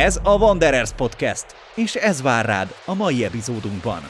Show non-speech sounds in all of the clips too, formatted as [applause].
Ez a Wanderers Podcast, és ez vár rád a mai epizódunkban.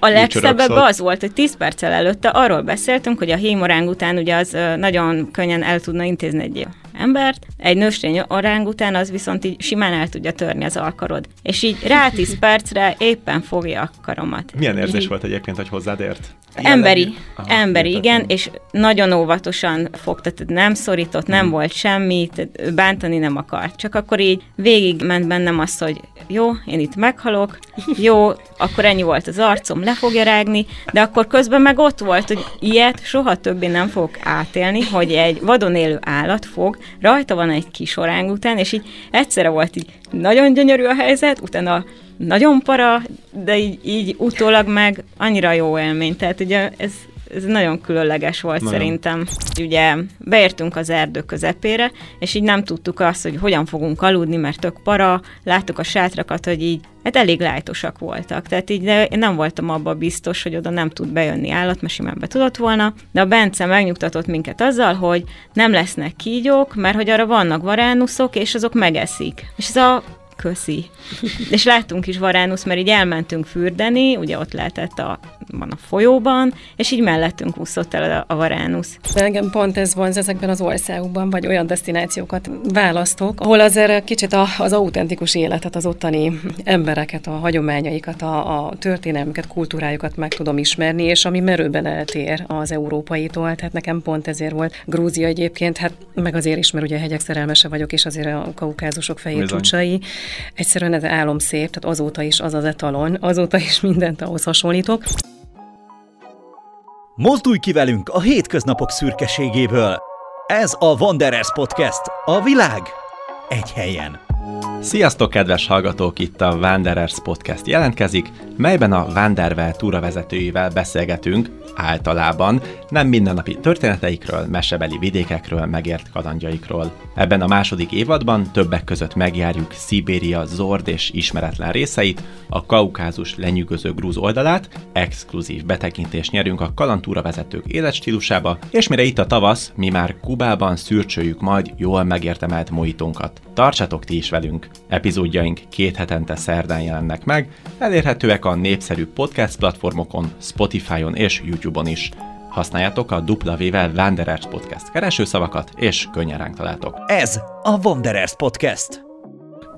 A legszebb ebbe az volt, hogy 10 perccel előtte arról beszéltünk, hogy a hémoráng után ugye az nagyon könnyen el tudna intézni egy embert, egy nőstény után az viszont így simán el tudja törni az alkarod. És így rá 10 percre éppen fogja a karomat. Milyen érzés így... volt egyébként, hogy hozzád ért? Emberi, Aha, emberi, igen, és nagyon óvatosan fogta, nem szorított, nem hmm. volt semmi, bántani nem akart. Csak akkor így végig ment bennem az, hogy jó, én itt meghalok, jó, akkor ennyi volt az arcom, le fogja rágni, de akkor közben meg ott volt, hogy ilyet soha többé nem fogok átélni, hogy egy vadon élő állat fog, rajta van egy kis orángután, és így egyszerre volt így nagyon gyönyörű a helyzet, utána nagyon para, de így, így utólag meg annyira jó élmény. Tehát ugye ez, ez nagyon különleges volt nagyon. szerintem. Ugye beértünk az erdő közepére, és így nem tudtuk azt, hogy hogyan fogunk aludni, mert tök para, láttuk a sátrakat, hogy így hát elég lájtosak voltak. Tehát így de én nem voltam abban biztos, hogy oda nem tud bejönni állat, mert simán be tudott volna, de a Bence megnyugtatott minket azzal, hogy nem lesznek kígyók, mert hogy arra vannak varánuszok, és azok megeszik. És ez a köszi. És láttunk is Varánusz, mert így elmentünk fürdeni, ugye ott lehetett a, van a folyóban, és így mellettünk úszott el a, a Varánusz. De engem pont ez vonz ezekben az országokban, vagy olyan destinációkat választok, ahol azért kicsit a, az autentikus életet, az ottani embereket, a hagyományaikat, a, a történelmüket, kultúrájukat meg tudom ismerni, és ami merőben eltér az európaitól, tehát nekem pont ezért volt Grúzia egyébként, hát meg azért is, mert ugye hegyek szerelmese vagyok, és azért a kaukázusok fehér csúcsai, Egyszerűen ez álom szép, tehát azóta is az az etalon, azóta is mindent ahhoz hasonlítok. Mozdulj ki velünk a hétköznapok szürkeségéből! Ez a Wanderers Podcast, a világ egy helyen. Sziasztok, kedves hallgatók! Itt a Wanderers Podcast jelentkezik, melyben a Wandervel túravezetőivel beszélgetünk általában nem mindennapi történeteikről, mesebeli vidékekről, megért kalandjaikról. Ebben a második évadban többek között megjárjuk Szibéria zord és ismeretlen részeit, a Kaukázus lenyűgöző grúz oldalát, exkluzív betekintést nyerünk a kalantúra vezetők életstílusába, és mire itt a tavasz, mi már Kubában szürcsöljük majd jól megértemelt mojitónkat. Tartsatok ti is velünk! Epizódjaink két hetente szerdán jelennek meg, elérhetőek a népszerű podcast platformokon, Spotify-on és YouTube-on is. Használjátok a W-vel Wanderers Podcast keresőszavakat, és könnyen ránk találtok. Ez a Wanderers Podcast.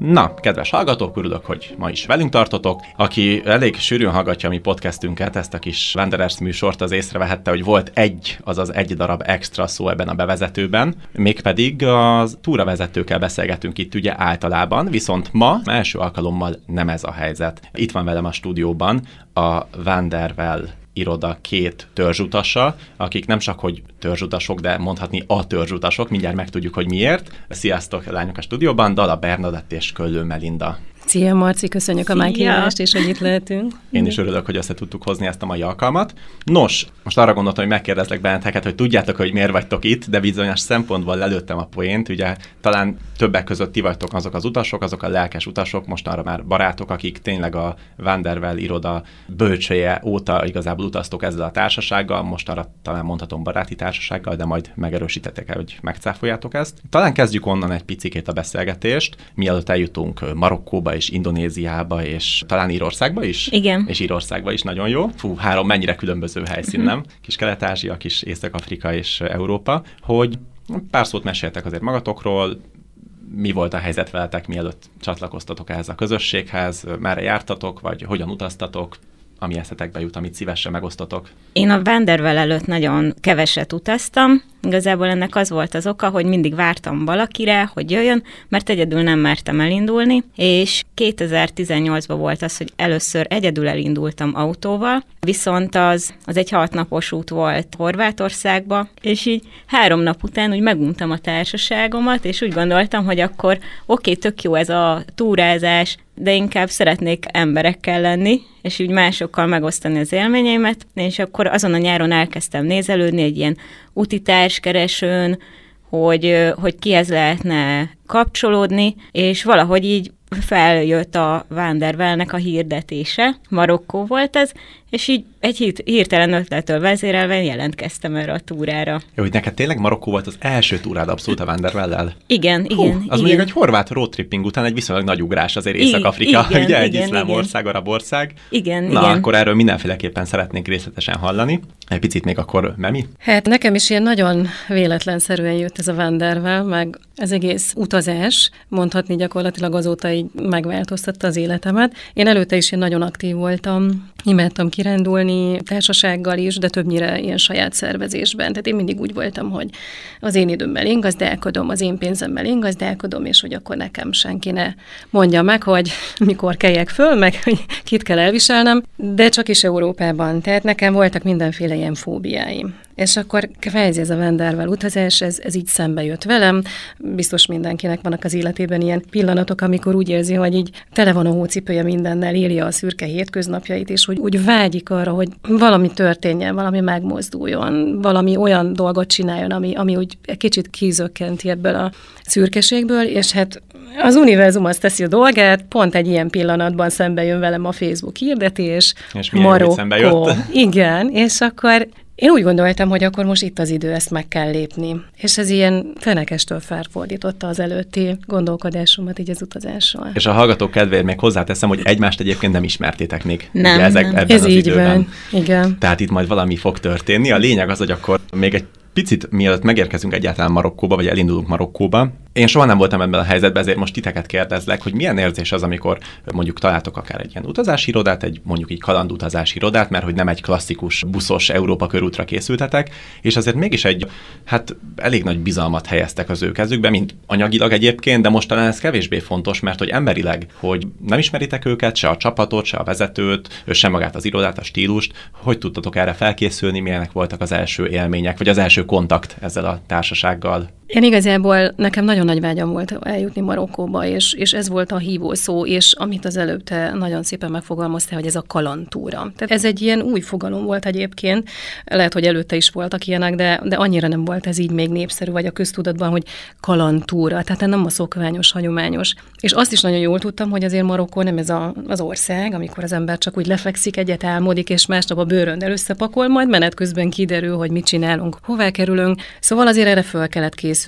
Na, kedves hallgatók, örülök, hogy ma is velünk tartotok. Aki elég sűrűn hallgatja a mi podcastünket, ezt a kis Wanderers műsort, az észrevehette, hogy volt egy, azaz egy darab extra szó ebben a bevezetőben, mégpedig az túravezetőkkel beszélgetünk itt ugye általában, viszont ma első alkalommal nem ez a helyzet. Itt van velem a stúdióban a Wandervel iroda két törzsutasa, akik nem csak hogy törzsutasok, de mondhatni a törzsutasok, mindjárt megtudjuk, hogy miért. Sziasztok, lányok a stúdióban, Dala Bernadett és Köllő Melinda. Szia Marci, köszönjük Szia. a meghívást, és hogy itt lehetünk. Én is örülök, hogy össze tudtuk hozni ezt a mai alkalmat. Nos, most arra gondoltam, hogy megkérdezlek benneteket, hogy tudjátok, hogy miért vagytok itt, de bizonyos szempontból lelőttem a poént. Ugye talán többek között ti vagytok azok az utasok, azok a lelkes utasok, most arra már barátok, akik tényleg a Vandervel iroda bölcsője óta igazából utaztok ezzel a társasággal, most arra talán mondhatom baráti társasággal, de majd megerősítetek el, hogy megcáfoljátok ezt. Talán kezdjük onnan egy picikét a beszélgetést, mielőtt eljutunk Marokkóba és Indonéziába, és talán Írországba is? Igen. És Írországba is nagyon jó. Fú, három mennyire különböző helyszín, nem? Kis Kelet-Ázsia, kis Észak-Afrika és Európa, hogy pár szót meséltek azért magatokról, mi volt a helyzet veletek, mielőtt csatlakoztatok ehhez a közösséghez, merre jártatok, vagy hogyan utaztatok, ami eszetekbe jut, amit szívesen megosztotok? Én a Vandervel előtt nagyon keveset utaztam. Igazából ennek az volt az oka, hogy mindig vártam valakire, hogy jöjjön, mert egyedül nem mertem elindulni, és 2018-ban volt az, hogy először egyedül elindultam autóval, viszont az, az egy hat napos út volt Horvátországba, és így három nap után úgy meguntam a társaságomat, és úgy gondoltam, hogy akkor oké, okay, tök jó ez a túrázás, de inkább szeretnék emberekkel lenni, és úgy másokkal megosztani az élményeimet, és akkor azon a nyáron elkezdtem nézelődni egy ilyen úti társkeresőn, hogy, hogy kihez lehetne kapcsolódni, és valahogy így feljött a Vandervelnek a hirdetése, Marokkó volt ez, és így egy hírt, hirtelen ötlettől vezérelve jelentkeztem erre a túrára. Jó, hogy neked tényleg Marokkó volt az első túrád abszolút a Vanderwell-el? Igen, Hú, igen. Az igen. mondjuk egy horvát roadtripping után egy viszonylag nagy ugrás azért Észak-Afrika, igen, ugye egy igen, iszlám igen. ország, arab ország. Igen, Na, igen. akkor erről mindenféleképpen szeretnénk részletesen hallani. Egy picit még akkor Memi? Hát nekem is ilyen nagyon véletlenszerűen jött ez a Vandervel, meg az egész utazás, mondhatni gyakorlatilag azóta így megváltoztatta az életemet. Én előtte is én nagyon aktív voltam, imádtam kirándulni társasággal is, de többnyire ilyen saját szervezésben. Tehát én mindig úgy voltam, hogy az én időmmel én gazdálkodom, az én pénzemmel én gazdálkodom, és hogy akkor nekem senki ne mondja meg, hogy mikor keljek föl, meg hogy kit kell elviselnem, de csak is Európában. Tehát nekem voltak mindenféle ilyen fóbiáim. És akkor kvázi ez a Vendervel utazás, ez, ez így szembe jött velem. Biztos mindenkinek vannak az életében ilyen pillanatok, amikor úgy érzi, hogy így tele van a hócipője mindennel, éli a szürke hétköznapjait, és hogy úgy vágyik arra, hogy valami történjen, valami megmozduljon, valami olyan dolgot csináljon, ami, ami úgy egy kicsit kizökkenti ebből a szürkeségből, és hát az univerzum azt teszi a dolgát, pont egy ilyen pillanatban szembe jön velem a Facebook hirdetés. És jött. Igen, és akkor én úgy gondoltam, hogy akkor most itt az idő, ezt meg kell lépni. És ez ilyen fenekestől felfordította az előtti gondolkodásomat így az utazással. És a hallgatók kedvéért még hozzáteszem, hogy egymást egyébként nem ismertétek még. Nem, ugye ezek, nem. Ebben Ez az így időben. van, igen. Tehát itt majd valami fog történni. A lényeg az, hogy akkor még egy picit mielőtt megérkezünk egyáltalán Marokkóba, vagy elindulunk Marokkóba, én soha nem voltam ebben a helyzetben, ezért most titeket kérdezlek, hogy milyen érzés az, amikor mondjuk találtok akár egy ilyen utazási irodát, egy mondjuk egy kalandutazási irodát, mert hogy nem egy klasszikus buszos Európa körútra készültetek, és azért mégis egy, hát elég nagy bizalmat helyeztek az ő kezükbe, mint anyagilag egyébként, de most talán ez kevésbé fontos, mert hogy emberileg, hogy nem ismeritek őket, se a csapatot, se a vezetőt, sem magát az irodát, a stílust, hogy tudtatok erre felkészülni, milyenek voltak az első élmények, vagy az első kontakt ezzel a társasággal? Én igazából nekem nagyon nagy vágyam volt eljutni Marokkóba, és, és ez volt a hívó szó, és amit az előbb te nagyon szépen megfogalmaztál, hogy ez a kalantúra. Tehát ez egy ilyen új fogalom volt egyébként, lehet, hogy előtte is voltak ilyenek, de, de annyira nem volt ez így még népszerű, vagy a köztudatban, hogy kalantúra, tehát nem a szokványos, hagyományos. És azt is nagyon jól tudtam, hogy azért Marokkó nem ez a, az ország, amikor az ember csak úgy lefekszik, egyet álmodik, és másnap a bőröndel összepakol, majd menet közben kiderül, hogy mit csinálunk, hová kerülünk. Szóval azért erre föl kellett készülni.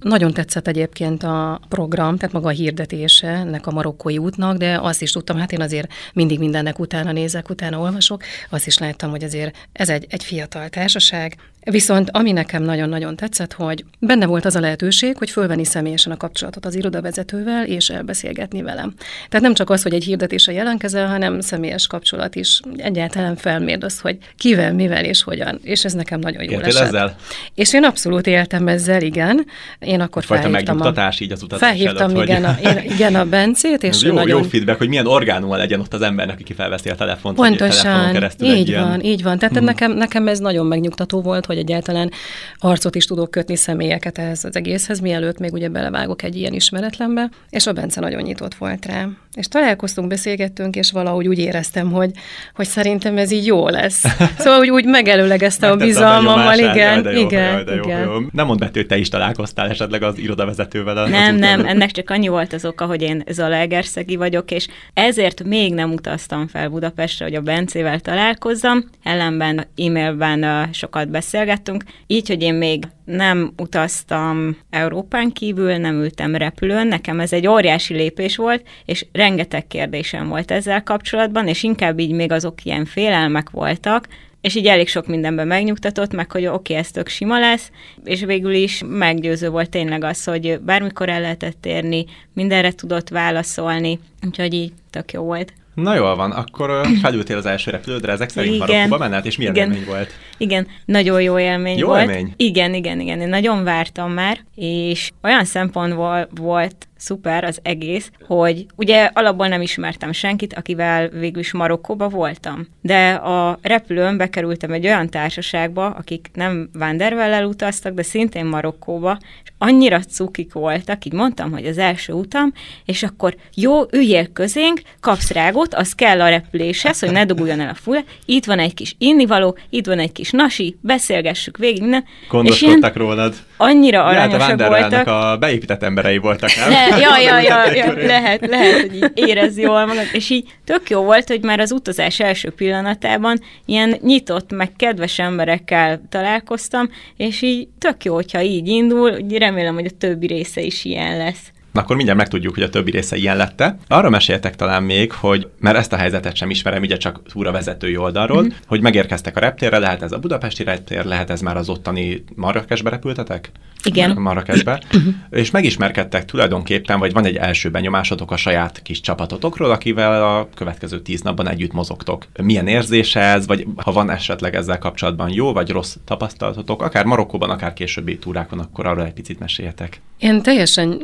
Nagyon tetszett egyébként a program, tehát maga a hirdetése ennek a marokkói útnak, de azt is tudtam, hát én azért mindig mindennek utána nézek, utána olvasok, azt is láttam, hogy azért ez egy, egy fiatal társaság, Viszont ami nekem nagyon-nagyon tetszett, hogy benne volt az a lehetőség, hogy fölvenni személyesen a kapcsolatot az irodavezetővel, és elbeszélgetni velem. Tehát nem csak az, hogy egy hirdetésre jelentkezel, hanem személyes kapcsolat is egyáltalán felmérd azt, hogy kivel, mivel és hogyan. És ez nekem nagyon jól Éltél esett. ezzel? És én abszolút éltem ezzel, igen. Én akkor Fajta felhívtam a, így az utazás felhívtam előtt, igen, hogy... a, én, igen, a Bencét, és jó, nagyon... jó feedback, hogy milyen orgánuma legyen ott az embernek, aki felveszi a telefont, Pontosan, így van, így van. Tehát Hmm. nekem, nekem ez nagyon megnyugtató volt, hogy egyáltalán arcot is tudok kötni személyeket ehhez az egészhez, mielőtt még ugye belevágok egy ilyen ismeretlenbe, és a Bence nagyon nyitott volt rá. És találkoztunk, beszélgettünk, és valahogy úgy éreztem, hogy, hogy szerintem ez így jó lesz. [laughs] Szóval úgy, úgy megelőlegezte a bizalmammal, igen, Jaj, de jó, igen, jaj, de jó, igen. jó. Nem mondd be, hogy te is találkoztál esetleg az irodavezetővel. Az Nem, nem, ennek csak annyi volt az oka, hogy én Zalaegerszegi vagyok, és ezért még nem utaztam fel Budapestre, hogy a Bencével találkozzam, ellenben e-mailben sokat beszélgettünk, így, hogy én még nem utaztam Európán kívül, nem ültem repülőn, nekem ez egy óriási lépés volt, és rengeteg kérdésem volt ezzel kapcsolatban, és inkább így még azok ilyen félelmek voltak, és így elég sok mindenben megnyugtatott, meg hogy oké, okay, ez tök sima lesz, és végül is meggyőző volt tényleg az, hogy bármikor el lehetett érni, mindenre tudott válaszolni, úgyhogy így tök jó volt. Na jól van, akkor felültél az első repülődre, ezek szerint Igen. Marokkóba menned, és milyen Igen. élmény volt? Igen, nagyon jó élmény Jó volt. élmény? Igen, igen, igen, én nagyon vártam már, és olyan szempontból volt szuper az egész, hogy ugye alapból nem ismertem senkit, akivel végül is Marokkóba voltam. De a repülőn bekerültem egy olyan társaságba, akik nem Vanderwell-el utaztak, de szintén Marokkóba, annyira cukik voltak, így mondtam, hogy az első utam, és akkor jó, üljél közénk, kapsz rágot, az kell a repüléshez, hogy ne duguljon el a fula, itt van egy kis innivaló, itt van egy kis nasi, beszélgessük végig minden. És ilyen, Gondoskodtak rólad. Annyira aranyosak a voltak. a beépített emberei voltak, nem? Le, ja, ja, ja, ja, lehet, lehet, hogy így érez jól magad. És így tök jó volt, hogy már az utazás első pillanatában ilyen nyitott, meg kedves emberekkel találkoztam, és így tök jó, hogyha így indul, remélem, hogy a többi része is ilyen lesz. Na akkor mindjárt megtudjuk, hogy a többi része ilyen lette. Arra meséltek talán még, hogy, mert ezt a helyzetet sem ismerem, ugye csak vezetői oldalról, mm-hmm. hogy megérkeztek a reptérre, lehet ez a budapesti reptér, lehet ez már az ottani Marrakesbe repültetek? Igen. Marrakesbe. [clears throat] és megismerkedtek tulajdonképpen, vagy van egy első benyomásotok a saját kis csapatotokról, akivel a következő tíz napban együtt mozogtok. Milyen érzése ez, vagy ha van esetleg ezzel kapcsolatban jó vagy rossz tapasztalatotok, akár Marokkóban, akár későbbi túrákon, akkor arra egy picit meséljetek. Én teljesen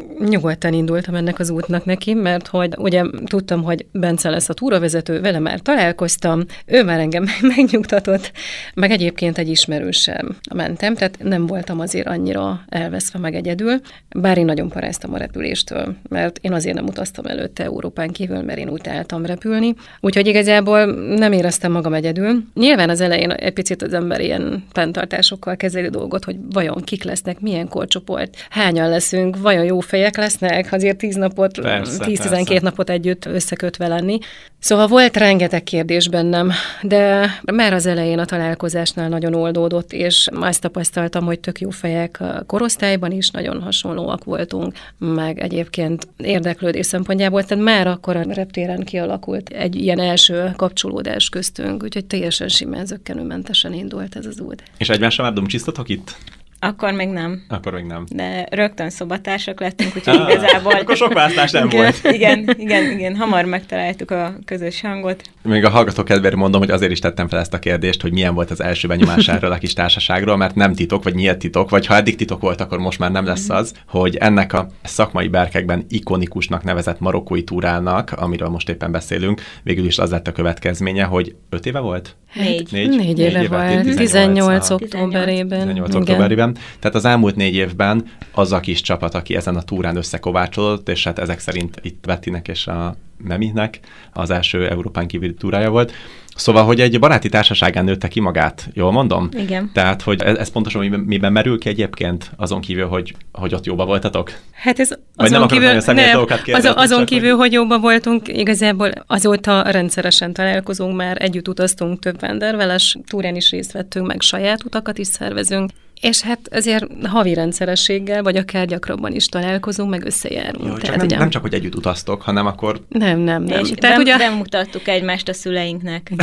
nyugodtan indultam ennek az útnak neki, mert hogy ugye tudtam, hogy Bence lesz a túravezető, vele már találkoztam, ő már engem [laughs] megnyugtatott, meg egyébként egy ismerősem mentem, tehát nem voltam azért annyira elveszve meg egyedül, bár én nagyon paráztam a repüléstől, mert én azért nem utaztam előtte Európán kívül, mert én utáltam repülni, úgyhogy igazából nem éreztem magam egyedül. Nyilván az elején egy picit az ember ilyen fenntartásokkal kezeli dolgot, hogy vajon kik lesznek, milyen korcsoport, hányan leszünk, vajon jó fejek lesznek, azért tíz napot, 10-12 napot együtt összekötve lenni. Szóval volt rengeteg kérdés bennem, de már az elején a találkozásnál nagyon oldódott, és azt tapasztaltam, hogy tök jó fejek a korosztályban is, nagyon hasonlóak voltunk, meg egyébként érdeklődés szempontjából, tehát már akkor a reptéren kialakult egy ilyen első kapcsolódás köztünk, úgyhogy teljesen simán zöggenőmentesen indult ez az út. És egymásra már dumcsisztatok itt? Akkor még nem. Akkor még nem. De rögtön szobatársak lettünk, úgyhogy ah, igazából... Akkor sok választás nem igen, volt. Igen, igen, igen, hamar megtaláltuk a közös hangot. Még a hallgató kedvéért mondom, hogy azért is tettem fel ezt a kérdést, hogy milyen volt az első benyomásáról a kis társaságról, mert nem titok, vagy nyílt titok, vagy ha eddig titok volt, akkor most már nem lesz mhm. az, hogy ennek a szakmai berkekben ikonikusnak nevezett marokkói túrának, amiről most éppen beszélünk, végül is az lett a következménye, hogy öt éve volt? Négy. Négy, négy éve, négy éve volt, 18, 18 októberében. 18 októberében. Tehát az elmúlt négy évben az a kis csapat, aki ezen a túrán összekovácsolódott, és hát ezek szerint itt Bettinek és a Meminek az első Európán kívüli túrája volt. Szóval, hogy egy baráti társaságán nőtte ki magát, jól mondom? Igen. Tehát, hogy ez, ez pontosan miben, miben merül ki egyébként, azon kívül, hogy, hogy ott jóba voltatok? Hát ez Vagy azon nem kívül, nem, az, azon kívül, hogy... hogy jóba voltunk, igazából azóta rendszeresen találkozunk, már együtt utaztunk több venderveles, túrán is részt vettünk, meg saját utakat is szervezünk. És hát azért havi rendszerességgel, vagy akár gyakrabban is találkozunk, meg összejárunk. Jó, Tehát, nem, ugye... nem csak, hogy együtt utaztok, hanem akkor... Nem, nem, nem. És Tehát ugye... nem mutattuk egymást a szüleinknek. [laughs]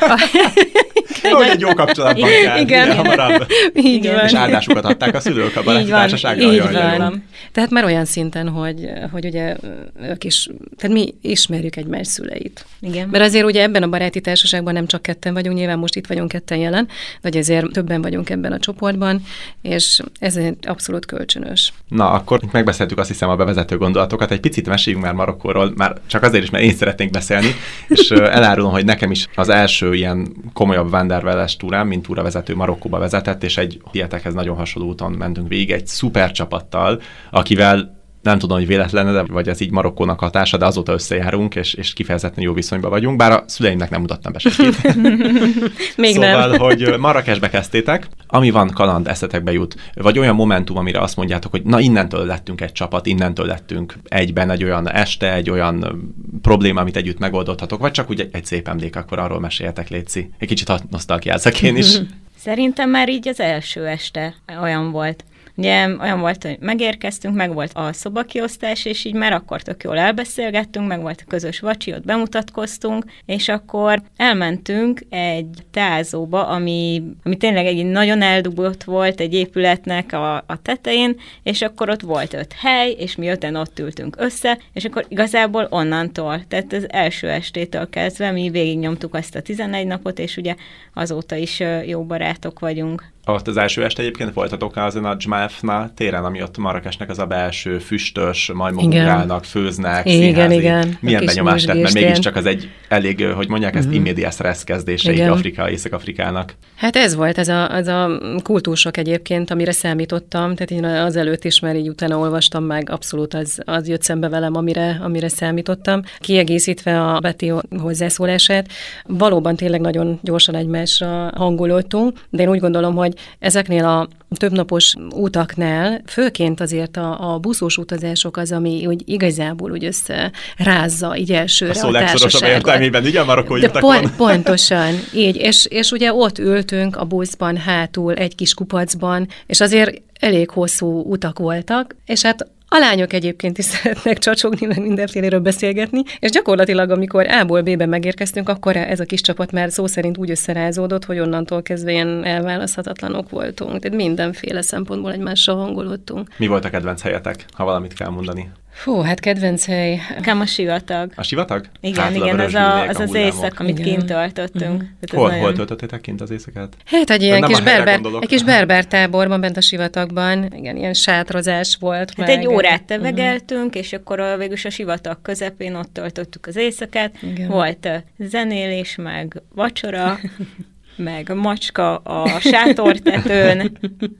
[laughs] Hogy egy jó kapcsolatban kell. Igen. Hamarabb. Így van. És áldásukat adták a szülők a baráti társasággal. Így van. Tehát már olyan szinten, hogy, hogy ugye ők is, tehát mi ismerjük egymás szüleit. Igen. Mert azért ugye ebben a baráti társaságban nem csak ketten vagyunk, nyilván most itt vagyunk ketten jelen, vagy ezért többen vagyunk ebben a csoportban, és ez abszolút kölcsönös. Na, akkor megbeszéltük azt hiszem a bevezető gondolatokat. Egy picit meséljünk már Marokkóról, már csak azért is, mert én szeretnék beszélni, és elárulom, hogy nekem is az első ilyen komolyabb Vanderveles túrám, mint túravezető Marokkóba vezetett, és egy tietekhez nagyon hasonló úton mentünk végig egy szuper csapattal, akivel nem tudom, hogy véletlen, de vagy ez így Marokkónak hatása, de azóta összejárunk, és, és kifejezetten jó viszonyban vagyunk, bár a szüleimnek nem mutattam be senkit. [laughs] Még szóval, nem. hogy Marrakesbe kezdtétek, ami van kaland eszetekbe jut, vagy olyan momentum, amire azt mondjátok, hogy na innentől lettünk egy csapat, innentől lettünk egyben egy olyan este, egy olyan probléma, amit együtt megoldothatok, vagy csak úgy egy, egy szép emlék, akkor arról meséljetek, Léci. Egy kicsit nosztalgiázak én is. [laughs] Szerintem már így az első este olyan volt. Ugye olyan volt, hogy megérkeztünk, meg volt a szobakiosztás, és így már akkor tök jól elbeszélgettünk, meg volt a közös vacsi, ott bemutatkoztunk, és akkor elmentünk egy tázóba, ami, ami tényleg egy nagyon eldugott volt egy épületnek a, a tetején, és akkor ott volt öt hely, és mi öten ott ültünk össze, és akkor igazából onnantól, tehát az első estétől kezdve mi végignyomtuk azt a 11 napot, és ugye azóta is jó barátok vagyunk ott az első este egyébként voltatok azon a Jmalfna téren, ami ott Marrakesnek az a belső füstös, majmok főznek, igen, színházi. Igen, Milyen benyomást tett, mert mégiscsak az egy elég, hogy mondják, ezt mm-hmm. immediás stressz kezdése így Afrika, Észak-Afrikának. Hát ez volt, ez a, ez a kultúrsok egyébként, amire számítottam, tehát én az előtt is már így utána olvastam meg, abszolút az, az jött szembe velem, amire, amire számítottam. Kiegészítve a Betty hozzászólását, valóban tényleg nagyon gyorsan egymásra hangolódtunk, de én úgy gondolom, hogy hogy ezeknél a többnapos utaknál, főként azért a, a buszos utazások az, ami úgy igazából úgy összerázza így elsőre a, szó a legszorosabb értelmében, ugye a marokkói De pont, pontosan, így, és, és ugye ott ültünk a buszban hátul egy kis kupacban, és azért elég hosszú utak voltak, és hát a lányok egyébként is [laughs] szeretnek csacsogni, meg mindenféléről beszélgetni, és gyakorlatilag, amikor A-ból B-be megérkeztünk, akkor ez a kis csapat már szó szerint úgy összerázódott, hogy onnantól kezdve ilyen elválaszthatatlanok voltunk. Tehát mindenféle szempontból egymással hangolódtunk. Mi volt a kedvenc helyetek, ha valamit kell mondani? Fú, hát kedvenc hely. Nekem a sivatag. A sivatag? Igen, hát, igen, az, a, az az éjszak, amit igen. kint töltöttünk. Uh-huh. Hol, nagyon... hol töltöttétek kint az éjszakát? Hát egy ilyen kis berber, egy kis berber táborban bent a sivatagban, igen, ilyen sátrozás volt. Hát meg. egy órát tevegeltünk, uh-huh. és akkor a, végülis a sivatag közepén ott töltöttük az éjszakát. Igen. Volt zenélés, meg vacsora, [laughs] meg macska a sátortetőn,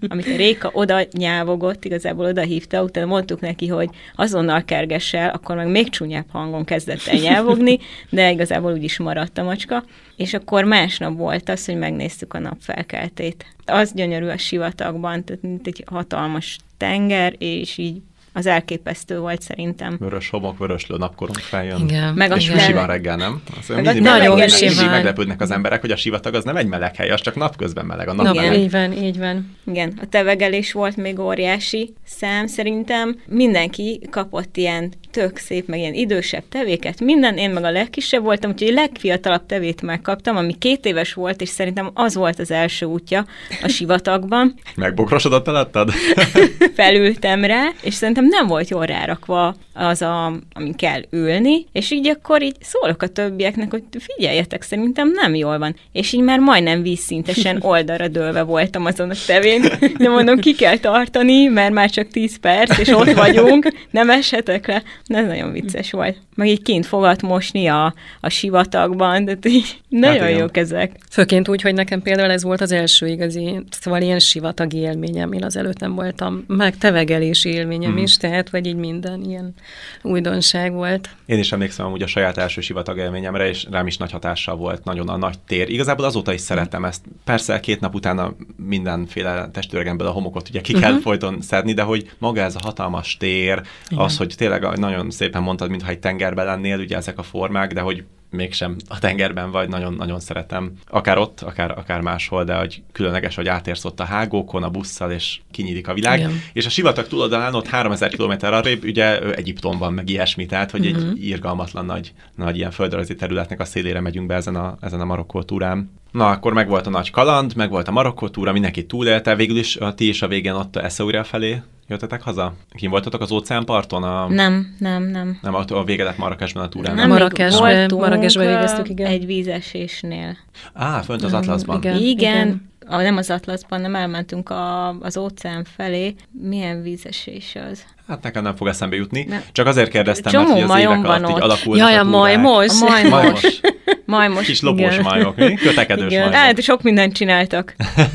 amit a Réka oda nyávogott, igazából oda hívta, utána mondtuk neki, hogy azonnal kergessel, akkor meg még csúnyább hangon kezdett el nyávogni, de igazából úgy is maradt a macska. És akkor másnap volt az, hogy megnéztük a napfelkeltét. Az gyönyörű a sivatagban, tehát mint egy hatalmas tenger, és így az elképesztő volt szerintem. Vörös homok, vörös lő napkorunk feljön. Igen. Meg és sivan reggel, nem? Az meg mindig, nagyon meg, mindig meglepődnek az emberek, hogy a sivatag az nem egy meleg hely, az csak napközben meleg. A nap Igen. meleg. Így van, így van. Igen, a tevegelés volt még óriási szám szerintem. Mindenki kapott ilyen tök szép, meg ilyen idősebb tevéket, minden, én meg a legkisebb voltam, úgyhogy a legfiatalabb tevét megkaptam, ami két éves volt, és szerintem az volt az első útja a sivatagban. [laughs] Megbokrosodott alattad? [laughs] Felültem rá, és szerintem nem volt jól rárakva az, a, amin kell ülni, és így akkor így szólok a többieknek, hogy figyeljetek, szerintem nem jól van. És így már majdnem vízszintesen [laughs] oldalra dőlve voltam azon a tevén, de mondom, ki kell tartani, mert már csak 10 perc, és ott vagyunk, nem eshetek le. Ez nagyon vicces volt. Meg így kint fogad mosni a, a sivatagban, de így nagyon hát jók ezek. Főként úgy, hogy nekem például ez volt az első igazi, szóval ilyen sivatagi élményem, én azelőtt nem voltam, meg tevegelési élményem mm. is, tehát vagy így minden ilyen újdonság volt. Én is emlékszem amúgy a saját első sivatag élményemre, és rám is nagy hatással volt nagyon a nagy tér. Igazából azóta is szeretem ezt. Persze két nap utána mindenféle testőregemből a homokot ugye ki kell uh-huh. folyton szedni, de hogy maga ez a hatalmas tér, Igen. az, hogy tényleg nagyon szépen mondtad, mintha egy tengerben lennél, ugye ezek a formák, de hogy mégsem a tengerben vagy, nagyon-nagyon szeretem. Akár ott, akár, akár máshol, de hogy különleges, hogy átérsz ott a hágókon, a busszal, és kinyílik a világ. Igen. És a sivatag túloldalán ott 3000 km arrébb, ugye Egyiptomban, meg ilyesmi, tehát hogy uh-huh. egy mhm. irgalmatlan nagy, nagy ilyen földrajzi területnek a szélére megyünk be ezen a, ezen a Marokkó túrán. Na, akkor meg volt a nagy kaland, meg volt a Marokkó túra, mindenki túlélte, végül is a ti is a végén ott Eszauria felé jöttetek haza? Kim voltatok az óceánparton? A... Nem, nem, nem. Nem, a, a vége lett Marrakesben a túrán. Nem, Marrakesben, Marrakesben végeztük, igen. Egy vízesésnél. Á, fönt az Atlaszban. Igen, igen. igen. A, nem az Atlaszban, nem elmentünk a, az óceán felé. Milyen vízesés az? Hát nekem nem fog eszembe jutni. Nem. Csak azért kérdeztem, Csomó mert hogy az évek alatt így alakulnak Jaj, a, majmos. A majmos. majmos. Kis lopós igen. majmok, mi? Kötekedős igen. majmok. Hát, sok mindent csináltak.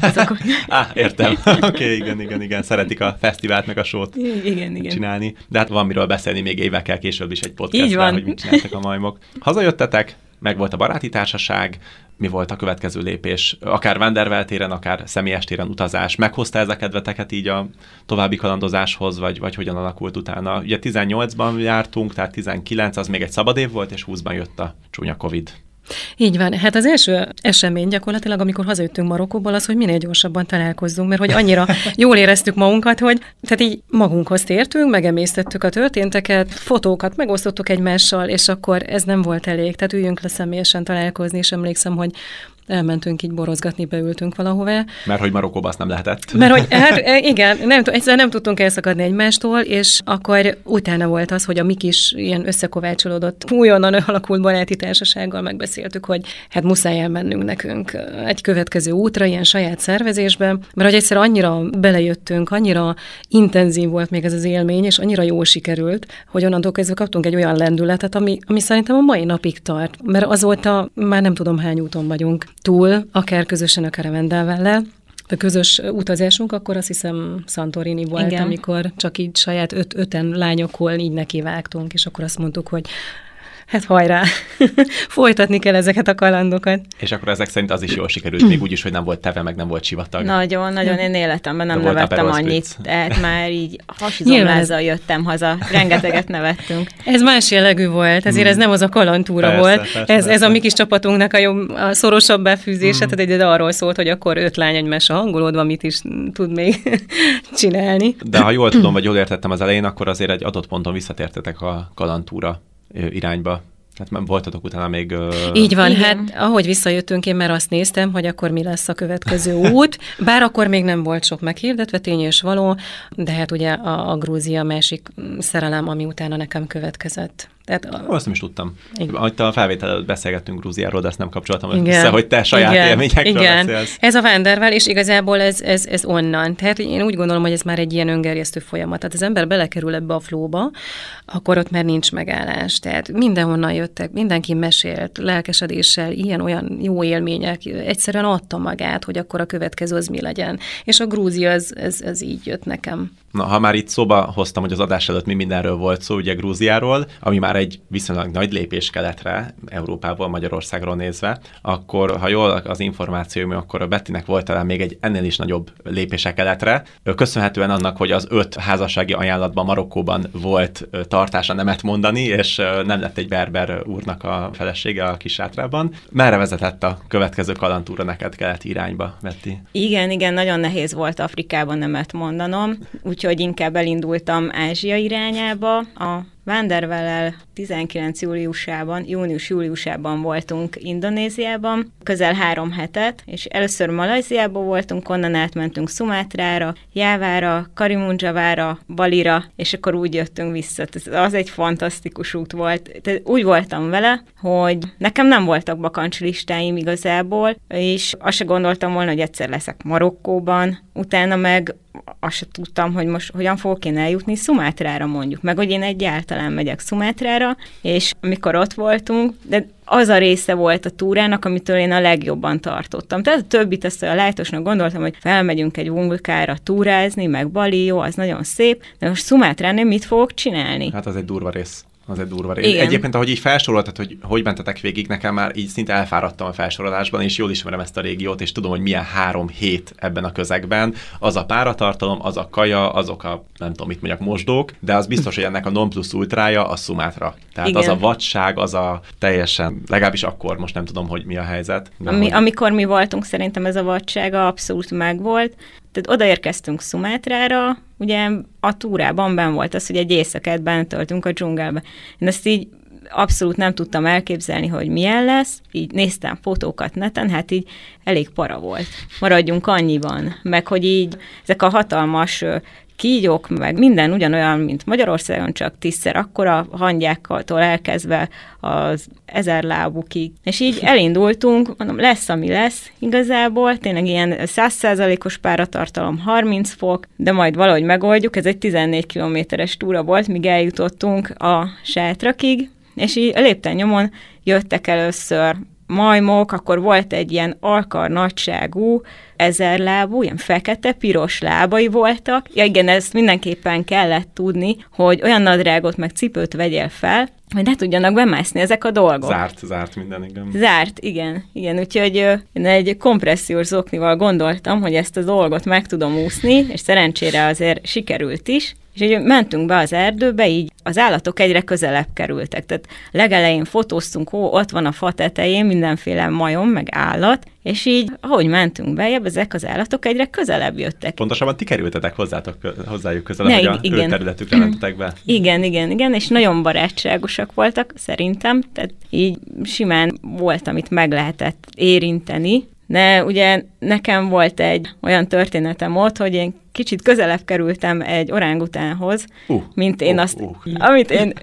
[laughs] Á, értem. [laughs] Oké, okay, igen, igen, igen. Szeretik a fesztivált meg a sót igen, igen. csinálni. De hát van miről beszélni még évekkel később is egy podcastben, hogy mit csináltak a majmok. Hazajöttetek, meg volt a baráti társaság, mi volt a következő lépés, akár Vandervel téren, akár személyes téren utazás, meghozta ez a kedveteket így a további kalandozáshoz, vagy, vagy hogyan alakult utána? Ugye 18-ban jártunk, tehát 19 az még egy szabad év volt, és 20-ban jött a csúnya Covid. Így van. Hát az első esemény gyakorlatilag, amikor hazajöttünk Marokkóból, az, hogy minél gyorsabban találkozzunk, mert hogy annyira [laughs] jól éreztük magunkat, hogy tehát így magunkhoz tértünk, megemésztettük a történteket, fotókat megosztottuk egymással, és akkor ez nem volt elég. Tehát üljünk le személyesen találkozni, és emlékszem, hogy elmentünk így borozgatni, beültünk valahová. Mert hogy Marokkóban azt nem lehetett. Mert hogy, [laughs] hát e, igen, nem, egyszer nem tudtunk elszakadni egymástól, és akkor utána volt az, hogy a mi kis ilyen összekovácsolódott, újonnan alakult baráti társasággal megbeszéltük, hogy hát muszáj elmennünk nekünk egy következő útra, ilyen saját szervezésben, mert hogy egyszer annyira belejöttünk, annyira intenzív volt még ez az élmény, és annyira jól sikerült, hogy onnantól kezdve kaptunk egy olyan lendületet, ami, ami szerintem a mai napig tart, mert azóta már nem tudom hány úton vagyunk túl, akár közösen, akár a Vendellvel, a közös utazásunk, akkor azt hiszem Santorini volt, Igen. amikor csak így saját öt, öten lányokból így nekivágtunk, és akkor azt mondtuk, hogy hát hajrá, [laughs] folytatni kell ezeket a kalandokat. És akkor ezek szerint az is jól sikerült, még úgy is, hogy nem volt teve, meg nem volt sivatag. Nagyon, nagyon, én életemben nem nevettem annyit, tehát már így [laughs] hasizomlázzal jöttem haza, rengeteget nevettünk. Ez más jellegű volt, ezért hmm. ez nem az a kalantúra persze, volt, persze, ez, persze. ez a mi kis csapatunknak a, jobb, a szorosabb befűzése, hmm. tehát egy arról szólt, hogy akkor öt lány egymásra hangolódva mit is tud még [laughs] csinálni. De ha jól tudom, vagy jól értettem az elején, akkor azért egy adott ponton visszatértetek a kalantúra irányba. Tehát voltatok utána még... Uh... Így van, Igen. hát ahogy visszajöttünk, én már azt néztem, hogy akkor mi lesz a következő [laughs] út, bár akkor még nem volt sok meghirdetve, tény és való, de hát ugye a, a Grúzia másik szerelem, ami utána nekem következett. Tehát a... Azt nem is tudtam. Igen. Ahogy a felvétel előtt beszélgettünk Grúziáról, de ezt nem kapcsoltam Igen. össze, hogy te saját Igen. élményekről Igen. beszélsz. Ez a Vandervel, és igazából ez, ez, ez onnan. Tehát én úgy gondolom, hogy ez már egy ilyen öngerjesztő folyamat. Tehát az ember belekerül ebbe a flóba, akkor ott már nincs megállás. Tehát mindenhonnan jöttek, mindenki mesélt, lelkesedéssel, ilyen-olyan jó élmények, egyszerűen adta magát, hogy akkor a következő az mi legyen. És a Grúzia, ez, ez, ez így jött nekem. Na, ha már itt szóba hoztam, hogy az adás előtt mi mindenről volt szó, ugye Grúziáról, ami már egy viszonylag nagy lépés keletre, Európából, Magyarországról nézve, akkor ha jól az információim, akkor a Bettinek volt talán még egy ennél is nagyobb lépése keletre. Köszönhetően annak, hogy az öt házassági ajánlatban Marokkóban volt tartása nemet mondani, és nem lett egy berber úrnak a felesége a kis sátrában. Merre vezetett a következő kalantúra neked keleti irányba, Betty? Igen, igen, nagyon nehéz volt Afrikában nemet mondanom, úgyhogy inkább elindultam Ázsia irányába, a Vanderwell 19 júliusában, június-júliusában voltunk Indonéziában, közel három hetet, és először Malajziában voltunk, onnan átmentünk Szumátrára, Jávára, Karimunjavára, Balira, és akkor úgy jöttünk vissza. Az egy fantasztikus út volt. Tehát úgy voltam vele, hogy nekem nem voltak bakancslistáim igazából, és azt se gondoltam volna, hogy egyszer leszek Marokkóban, utána meg azt se tudtam, hogy most hogyan fogok én eljutni Szumátrára mondjuk, meg hogy én egyáltalán megyek Szumátrára, és amikor ott voltunk, de az a része volt a túrának, amitől én a legjobban tartottam. Tehát a többit azt a lájtosnak gondoltam, hogy felmegyünk egy vulkára túrázni, meg Bali, jó, az nagyon szép, de most Szumátrán mit fogok csinálni? Hát az egy durva rész az egy durva rész. Egyébként, ahogy így felsoroltad, hogy hogy mentetek végig, nekem már így szinte elfáradtam a felsorolásban, és jól ismerem ezt a régiót, és tudom, hogy milyen három hét ebben a közegben. Az a páratartalom, az a kaja, azok a, nem tudom, mit mondjak, mosdók, de az biztos, hogy ennek a non plus ultrája a Szumátra. Tehát Igen. az a vadság, az a teljesen, legalábbis akkor, most nem tudom, hogy mi a helyzet. Ami, hogy... Amikor mi voltunk, szerintem ez a vadsága abszolút megvolt. Tehát odaérkeztünk Szumátrára, ugye a túrában ben volt az, hogy egy éjszakát bent töltünk a dzsungelbe. Én ezt így abszolút nem tudtam elképzelni, hogy milyen lesz. Így néztem fotókat neten, hát így elég para volt. Maradjunk annyiban. Meg hogy így ezek a hatalmas kígyók, meg minden ugyanolyan, mint Magyarországon, csak tízszer akkora hangyáktól elkezdve az ezer lábukig. És így [laughs] elindultunk, mondom, lesz, ami lesz igazából, tényleg ilyen százszázalékos páratartalom, 30 fok, de majd valahogy megoldjuk, ez egy 14 kilométeres túra volt, míg eljutottunk a sátrakig, és így lépten nyomon jöttek először majmok, akkor volt egy ilyen alkar nagyságú, lábú, ilyen fekete-piros lábai voltak. Ja igen, ezt mindenképpen kellett tudni, hogy olyan nadrágot meg cipőt vegyél fel, hogy ne tudjanak bemászni ezek a dolgok. Zárt, zárt minden, igen. Zárt, igen, igen. Úgyhogy én egy kompressziós zoknival gondoltam, hogy ezt a dolgot meg tudom úszni, és szerencsére azért sikerült is. És így mentünk be az erdőbe, így az állatok egyre közelebb kerültek. Tehát legelején fotóztunk, ó, ott van a fa tetején mindenféle majom, meg állat, és így, ahogy mentünk bejebb, ezek az állatok egyre közelebb jöttek. Pontosabban ti kerültetek hozzátok, hozzájuk közelebb, ne, hogy igen. a területükre mentetek be. Igen, igen, igen, és nagyon barátságosak voltak, szerintem, tehát így simán volt, amit meg lehetett érinteni, de ugye nekem volt egy olyan történetem ott, hogy én kicsit közelebb kerültem egy orángutánhoz, uh, mint én uh, azt, uh. amit én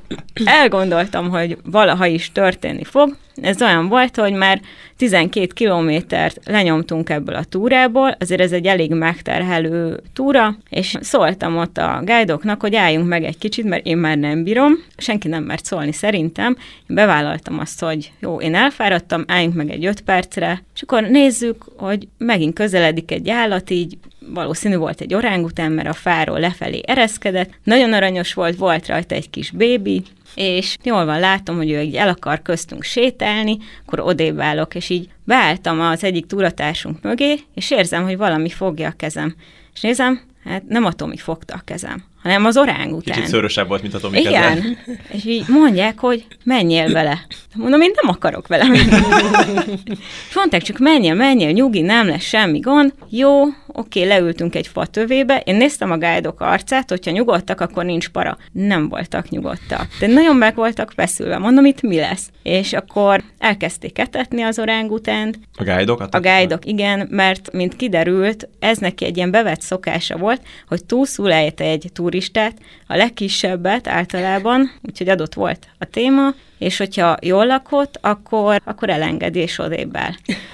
elgondoltam, hogy valaha is történni fog. Ez olyan volt, hogy már 12 kilométert lenyomtunk ebből a túrából, azért ez egy elég megterhelő túra, és szóltam ott a guide hogy álljunk meg egy kicsit, mert én már nem bírom, senki nem mert szólni szerintem. Én bevállaltam azt, hogy jó, én elfáradtam, álljunk meg egy 5 percre, és akkor nézzük, hogy megint közeledik egy állat, így valószínű volt egy orángután, mert a fáról lefelé ereszkedett, nagyon aranyos volt, volt rajta egy kis bébi, és jól van, látom, hogy ő így el akar köztünk sétálni, akkor odébb állok, és így beálltam az egyik túratársunk mögé, és érzem, hogy valami fogja a kezem. És nézem, hát nem a Tomi fogta a kezem, hanem az orángután. Kicsit szörösebb volt, mint a Tomi Igen, keze. és így mondják, hogy menjél vele. Mondom, én nem akarok vele menni. és mondták, csak menjél, menjél, nyugi, nem lesz semmi gond. Jó, oké, leültünk egy fa tövébe, én néztem a gájdok arcát, hogyha nyugodtak, akkor nincs para. Nem voltak nyugodtak. De nagyon meg voltak feszülve. Mondom, itt mi lesz? És akkor elkezdték etetni az orángutánt. A gájdokat? A gájdok, igen, mert mint kiderült, ez neki egy ilyen bevett szokása volt, hogy túlszul egy turistát, a legkisebbet általában, úgyhogy adott volt a téma, és hogyha jól lakott, akkor, akkor elengedi és odébb áll.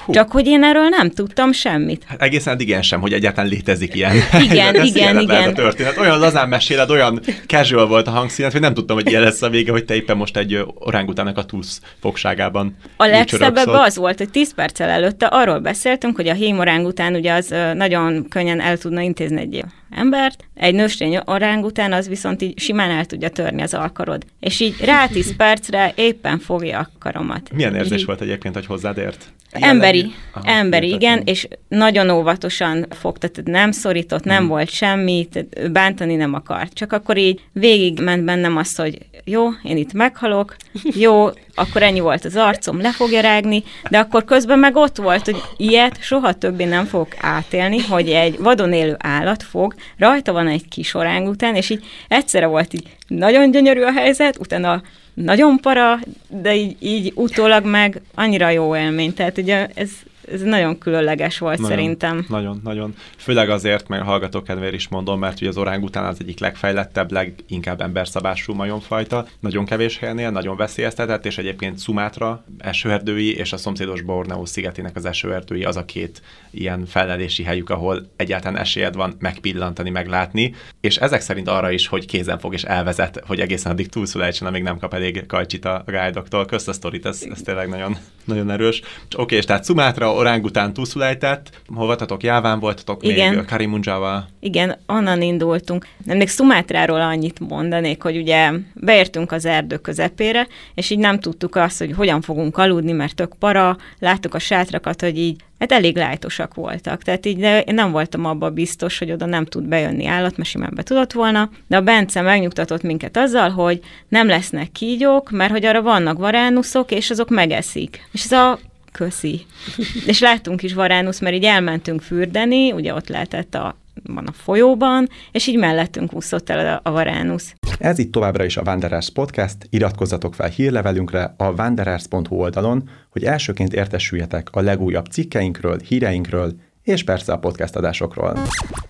Csak hogy én erről nem tudtam semmit. Hát egészen eddig én sem, hogy egyáltalán létezik ilyen. Igen, [laughs] Ez igen, hihetetlen ez igen. a történet. Olyan lazán meséled, olyan casual volt a hangszínet, hogy nem tudtam, hogy ilyen lesz a vége, hogy te éppen most egy orángutának a túlsz fogságában A csörögszol. az volt, hogy 10 perccel előtte arról beszéltünk, hogy a hémoráng ugye az nagyon könnyen el tudna intézni egy embert, egy nőstény orángután az viszont így simán el tudja törni az alkarod. És így rá 10 percre éppen fogja a karomat. Milyen És érzés volt egyébként, hogy hozzád ért? Emberi? Aha, emberi, értettem. igen, és nagyon óvatosan fogta, tehát nem szorított, nem Mhm. volt semmi, tehát bántani nem akart. Csak akkor így végig ment bennem az, hogy jó, én itt meghalok, [laughs] jó, akkor ennyi volt az arcom, le fogja rágni, de akkor közben meg ott volt, hogy ilyet soha többé nem fogok átélni, hogy egy vadon élő állat fog, rajta van egy kis orángután, és így egyszerre volt így nagyon gyönyörű a helyzet, utána nagyon para, de így, így utólag meg annyira jó élmény. Tehát ugye ez, ez nagyon különleges volt Nagyon, szerintem. Nagyon, nagyon. Főleg azért, mert hallgatók kedvéért is mondom, mert ugye az orángután az egyik legfejlettebb, leginkább emberszabású majomfajta. Nagyon kevés helynél, nagyon veszélyeztetett, és egyébként Szumátra esőerdői és a szomszédos Borneo szigetének az esőerdői az a két ilyen fellelési helyük, ahol egyáltalán esélyed van megpillantani, meglátni, és ezek szerint arra is, hogy kézen fog és elvezet, hogy egészen addig túlszulejtsen, amíg nem kap elég kajcsit a guide-októl. Kösz a sztorit, ez, ez tényleg nagyon, nagyon erős. Oké, és tehát Szumátra, orángután túlszulejtett, hol voltatok? Jáván voltatok Igen. még Karimunjával. Igen, onnan indultunk. Nem, még Szumátráról annyit mondanék, hogy ugye beértünk az erdő közepére, és így nem tudtuk azt, hogy hogyan fogunk aludni, mert tök para, láttuk a sátrakat, hogy így hát elég lájtosak voltak. Tehát így de én nem voltam abban biztos, hogy oda nem tud bejönni állat, mert simán be tudott volna, de a Bence megnyugtatott minket azzal, hogy nem lesznek kígyók, mert hogy arra vannak varánuszok, és azok megeszik. És ez a köszi. És láttunk is varánusz, mert így elmentünk fürdeni, ugye ott lehetett a van a folyóban, és így mellettünk úszott el a varánusz. Ez itt továbbra is a Wanderers Podcast, iratkozzatok fel hírlevelünkre a wanderers.hu oldalon, hogy elsőként értesüljetek a legújabb cikkeinkről, híreinkről, és persze a podcast adásokról.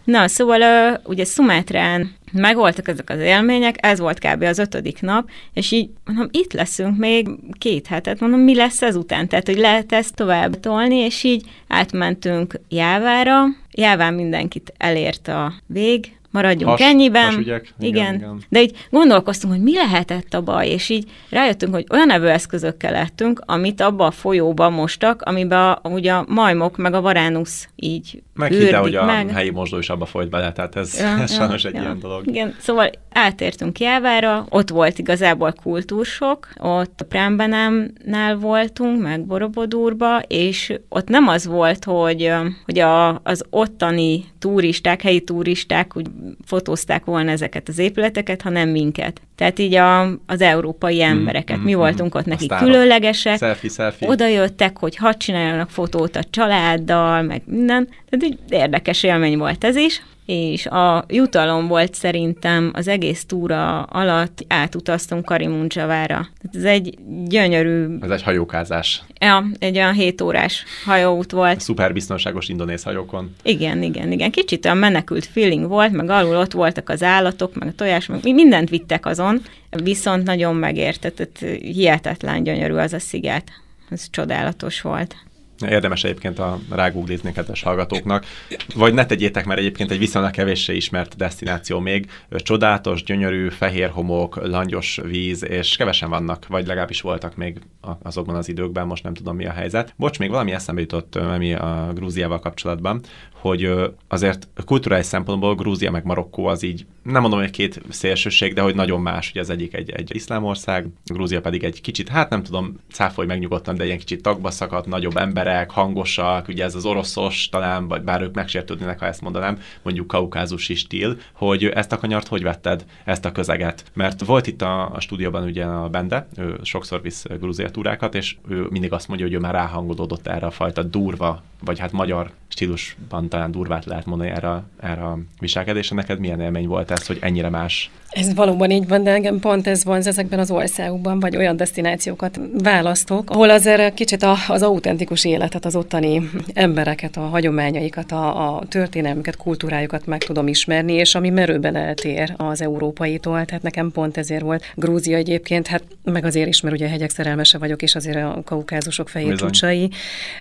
Na, szóval ugye Szumátrán megvoltak ezek az élmények, ez volt kb. az ötödik nap, és így mondom, itt leszünk még két hetet, mondom, mi lesz ezután? Tehát, hogy lehet ezt tovább tolni, és így átmentünk Jávára, Jáván mindenkit elért a vég, maradjunk Has- ennyiben. hasügyek, igen, igen, igen. De így gondolkoztunk, hogy mi lehetett a baj, és így rájöttünk, hogy olyan evőeszközökkel lettünk, amit abba a folyóba mostak, amiben a, ugye a majmok meg a varánusz így Meg ürdik hogy a meg. helyi mosdó is abba folyt bele, tehát ez, Ja, [laughs] ez ja, sajnos egy ja. ilyen dolog. Igen, szóval átértünk Jávára, ott volt igazából kultúrsok, ott Prámbenámnál voltunk, meg Borobodúrba, és ott nem az volt, hogy, hogy a, az ottani turisták, helyi turisták úgy fotózták volna ezeket az épületeket, hanem minket. Tehát így a, az európai embereket. mm, Mi mm. voltunk ott nekik különlegesek, Selfie, selfie. oda jöttek, hogy hadd csináljanak fotót a családdal, meg minden. Tehát egy érdekes élmény volt ez is. És a jutalom volt szerintem az egész túra alatt átutaztunk Karimuncsavára. Tehát ez egy gyönyörű, Ez egy hajókázás. ja, egy olyan 7 órás hajóút volt. Szuper biztonságos indonéz hajókon. Igen, igen, igen. Kicsit olyan menekült feeling volt, meg alul ott voltak az állatok, meg a tojás, meg mi- mindent vittek azon, viszont nagyon megérte, tehát hihetetlen gyönyörű az a sziget. Ez csodálatos volt. Érdemes egyébként a rágooglizni kedves hallgatóknak, vagy ne tegyétek, mert egyébként egy viszonylag kevéssé ismert destináció még. Csodálatos, gyönyörű, fehér homok, langyos víz, és kevesen vannak, vagy legalábbis voltak még azokban az időkben, most nem tudom mi a helyzet. Bocs, még valami eszembe jutott, ami a Grúziával kapcsolatban, hogy azért kulturális szempontból Grúzia meg Marokkó az így, nem mondom, hogy két szélsőség, de hogy nagyon más, hogy az egyik egy, egy iszlám ország, Grúzia pedig egy kicsit, hát nem tudom, cáfolj megnyugodtan, de ilyen kicsit tagba szakadt, nagyobb emberek, hangosak, ugye ez az oroszos talán, vagy bár ők megsértődnének, ha ezt mondanám, mondjuk kaukázusi stíl, hogy ezt a kanyart hogy vetted, ezt a közeget? Mert volt itt a, a stúdióban ugye a Bende, ő sokszor visz Grúzia túrákat, és ő mindig azt mondja, hogy ő már ráhangolódott erre a fajta durva, vagy hát magyar stílusban talán durvát lehet mondani erre, erre a viselkedésre. Neked milyen élmény volt ez, hogy ennyire más? Ez valóban így van, de engem pont ez van ezekben az országokban, vagy olyan destinációkat választok, ahol azért kicsit a, az autentikus életet, az ottani embereket, a hagyományaikat, a, a történelmüket, kultúrájukat meg tudom ismerni, és ami merőben eltér az európaitól, tehát nekem pont ezért volt Grúzia egyébként, hát meg azért is, mert ugye hegyek szerelmese vagyok, és azért a kaukázusok fehér csúcsai.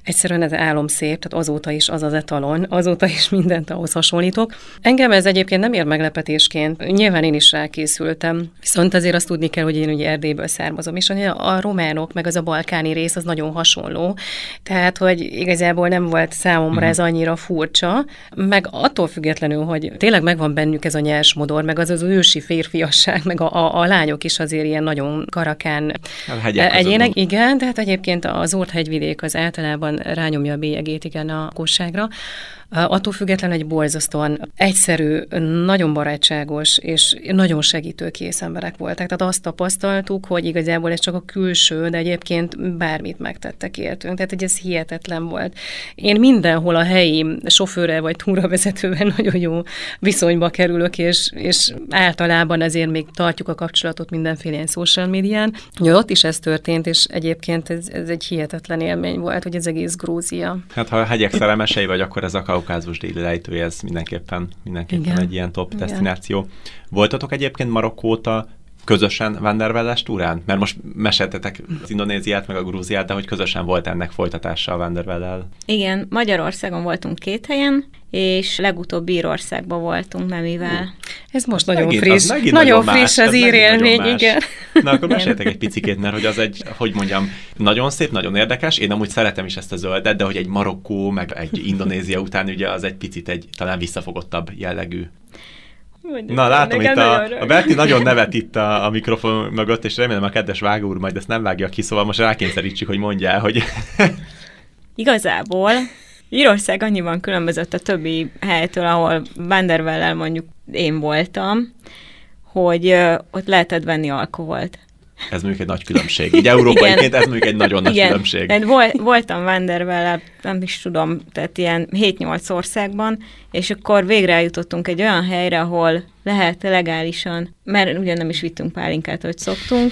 Egyszerűen ez álom szép, tehát azóta is az az etalon, azóta is mindent ahhoz hasonlítok. Engem ez egyébként nem ér meglepetésként. Nyilván én is rákészültem. Viszont azért azt tudni kell, hogy én ugye Erdélyből származom, és a románok, meg az a balkáni rész az nagyon hasonló. Tehát, hogy igazából nem volt számomra uh-huh. ez annyira furcsa, meg attól függetlenül, hogy tényleg megvan bennük ez a nyers modor, meg az az ősi férfiasság, meg a, a, a lányok is azért ilyen nagyon karakán egyének. Igen, de hát egyébként az Ort hegyvidék az általában rányomja a bélyegét, igen, a kosságra. Attól függetlenül egy borzasztóan egyszerű, nagyon barátságos és nagyon segítőkész emberek voltak. Tehát azt tapasztaltuk, hogy igazából ez csak a külső, de egyébként bármit megtettek értünk. Tehát, hogy ez hihetetlen volt. Én mindenhol a helyi sofőre vagy túravezetővel [laughs] nagyon jó viszonyba kerülök, és, és általában ezért még tartjuk a kapcsolatot mindenféle ilyen social médián. Ja, ott is ez történt, és egyébként ez, ez egy hihetetlen élmény volt, hogy ez egész Grúzia. Hát ha a hegyek szerelmesei vagy, akkor ez a kaukázus déli lejtője, ez mindenképpen, mindenképpen Igen. egy ilyen top Igen. destináció. Voltatok egyébként Marokkóta közösen Vandervelles túrán? Mert most meséltetek az Indonéziát, meg a Grúziát, de hogy közösen volt ennek folytatása a Vandervellel? Igen, Magyarországon voltunk két helyen, és legutóbb Írországban voltunk Memivel. Ez most nagyon megint, friss. Az nagyon, nagyon friss más, az írélmény, igen. Na akkor meséltek egy picikét, mert hogy az egy, hogy mondjam, nagyon szép, nagyon érdekes. Én amúgy szeretem is ezt a zöldet, de hogy egy Marokkó, meg egy Indonézia után ugye az egy picit egy talán visszafogottabb jellegű Mondjuk, Na, látom itt a, a Berti nagyon nevet itt a, a mikrofon mögött, és remélem a kedves vágó úr majd ezt nem vágja ki, szóval most rákényszerítsük, hogy mondja el, hogy... [laughs] Igazából Írország annyiban különbözött a többi helytől, ahol Vanderwell-el mondjuk én voltam, hogy ott lehetett venni alkoholt. Ez mondjuk egy nagy különbség. Így [laughs] európaiként ez mondjuk egy nagyon nagy Igen. különbség. Vol, voltam Vanderwell, nem is tudom, tehát ilyen 7-8 országban, és akkor végre eljutottunk egy olyan helyre, ahol lehet legálisan, mert ugyan nem is vittünk pálinkát, hogy szoktunk,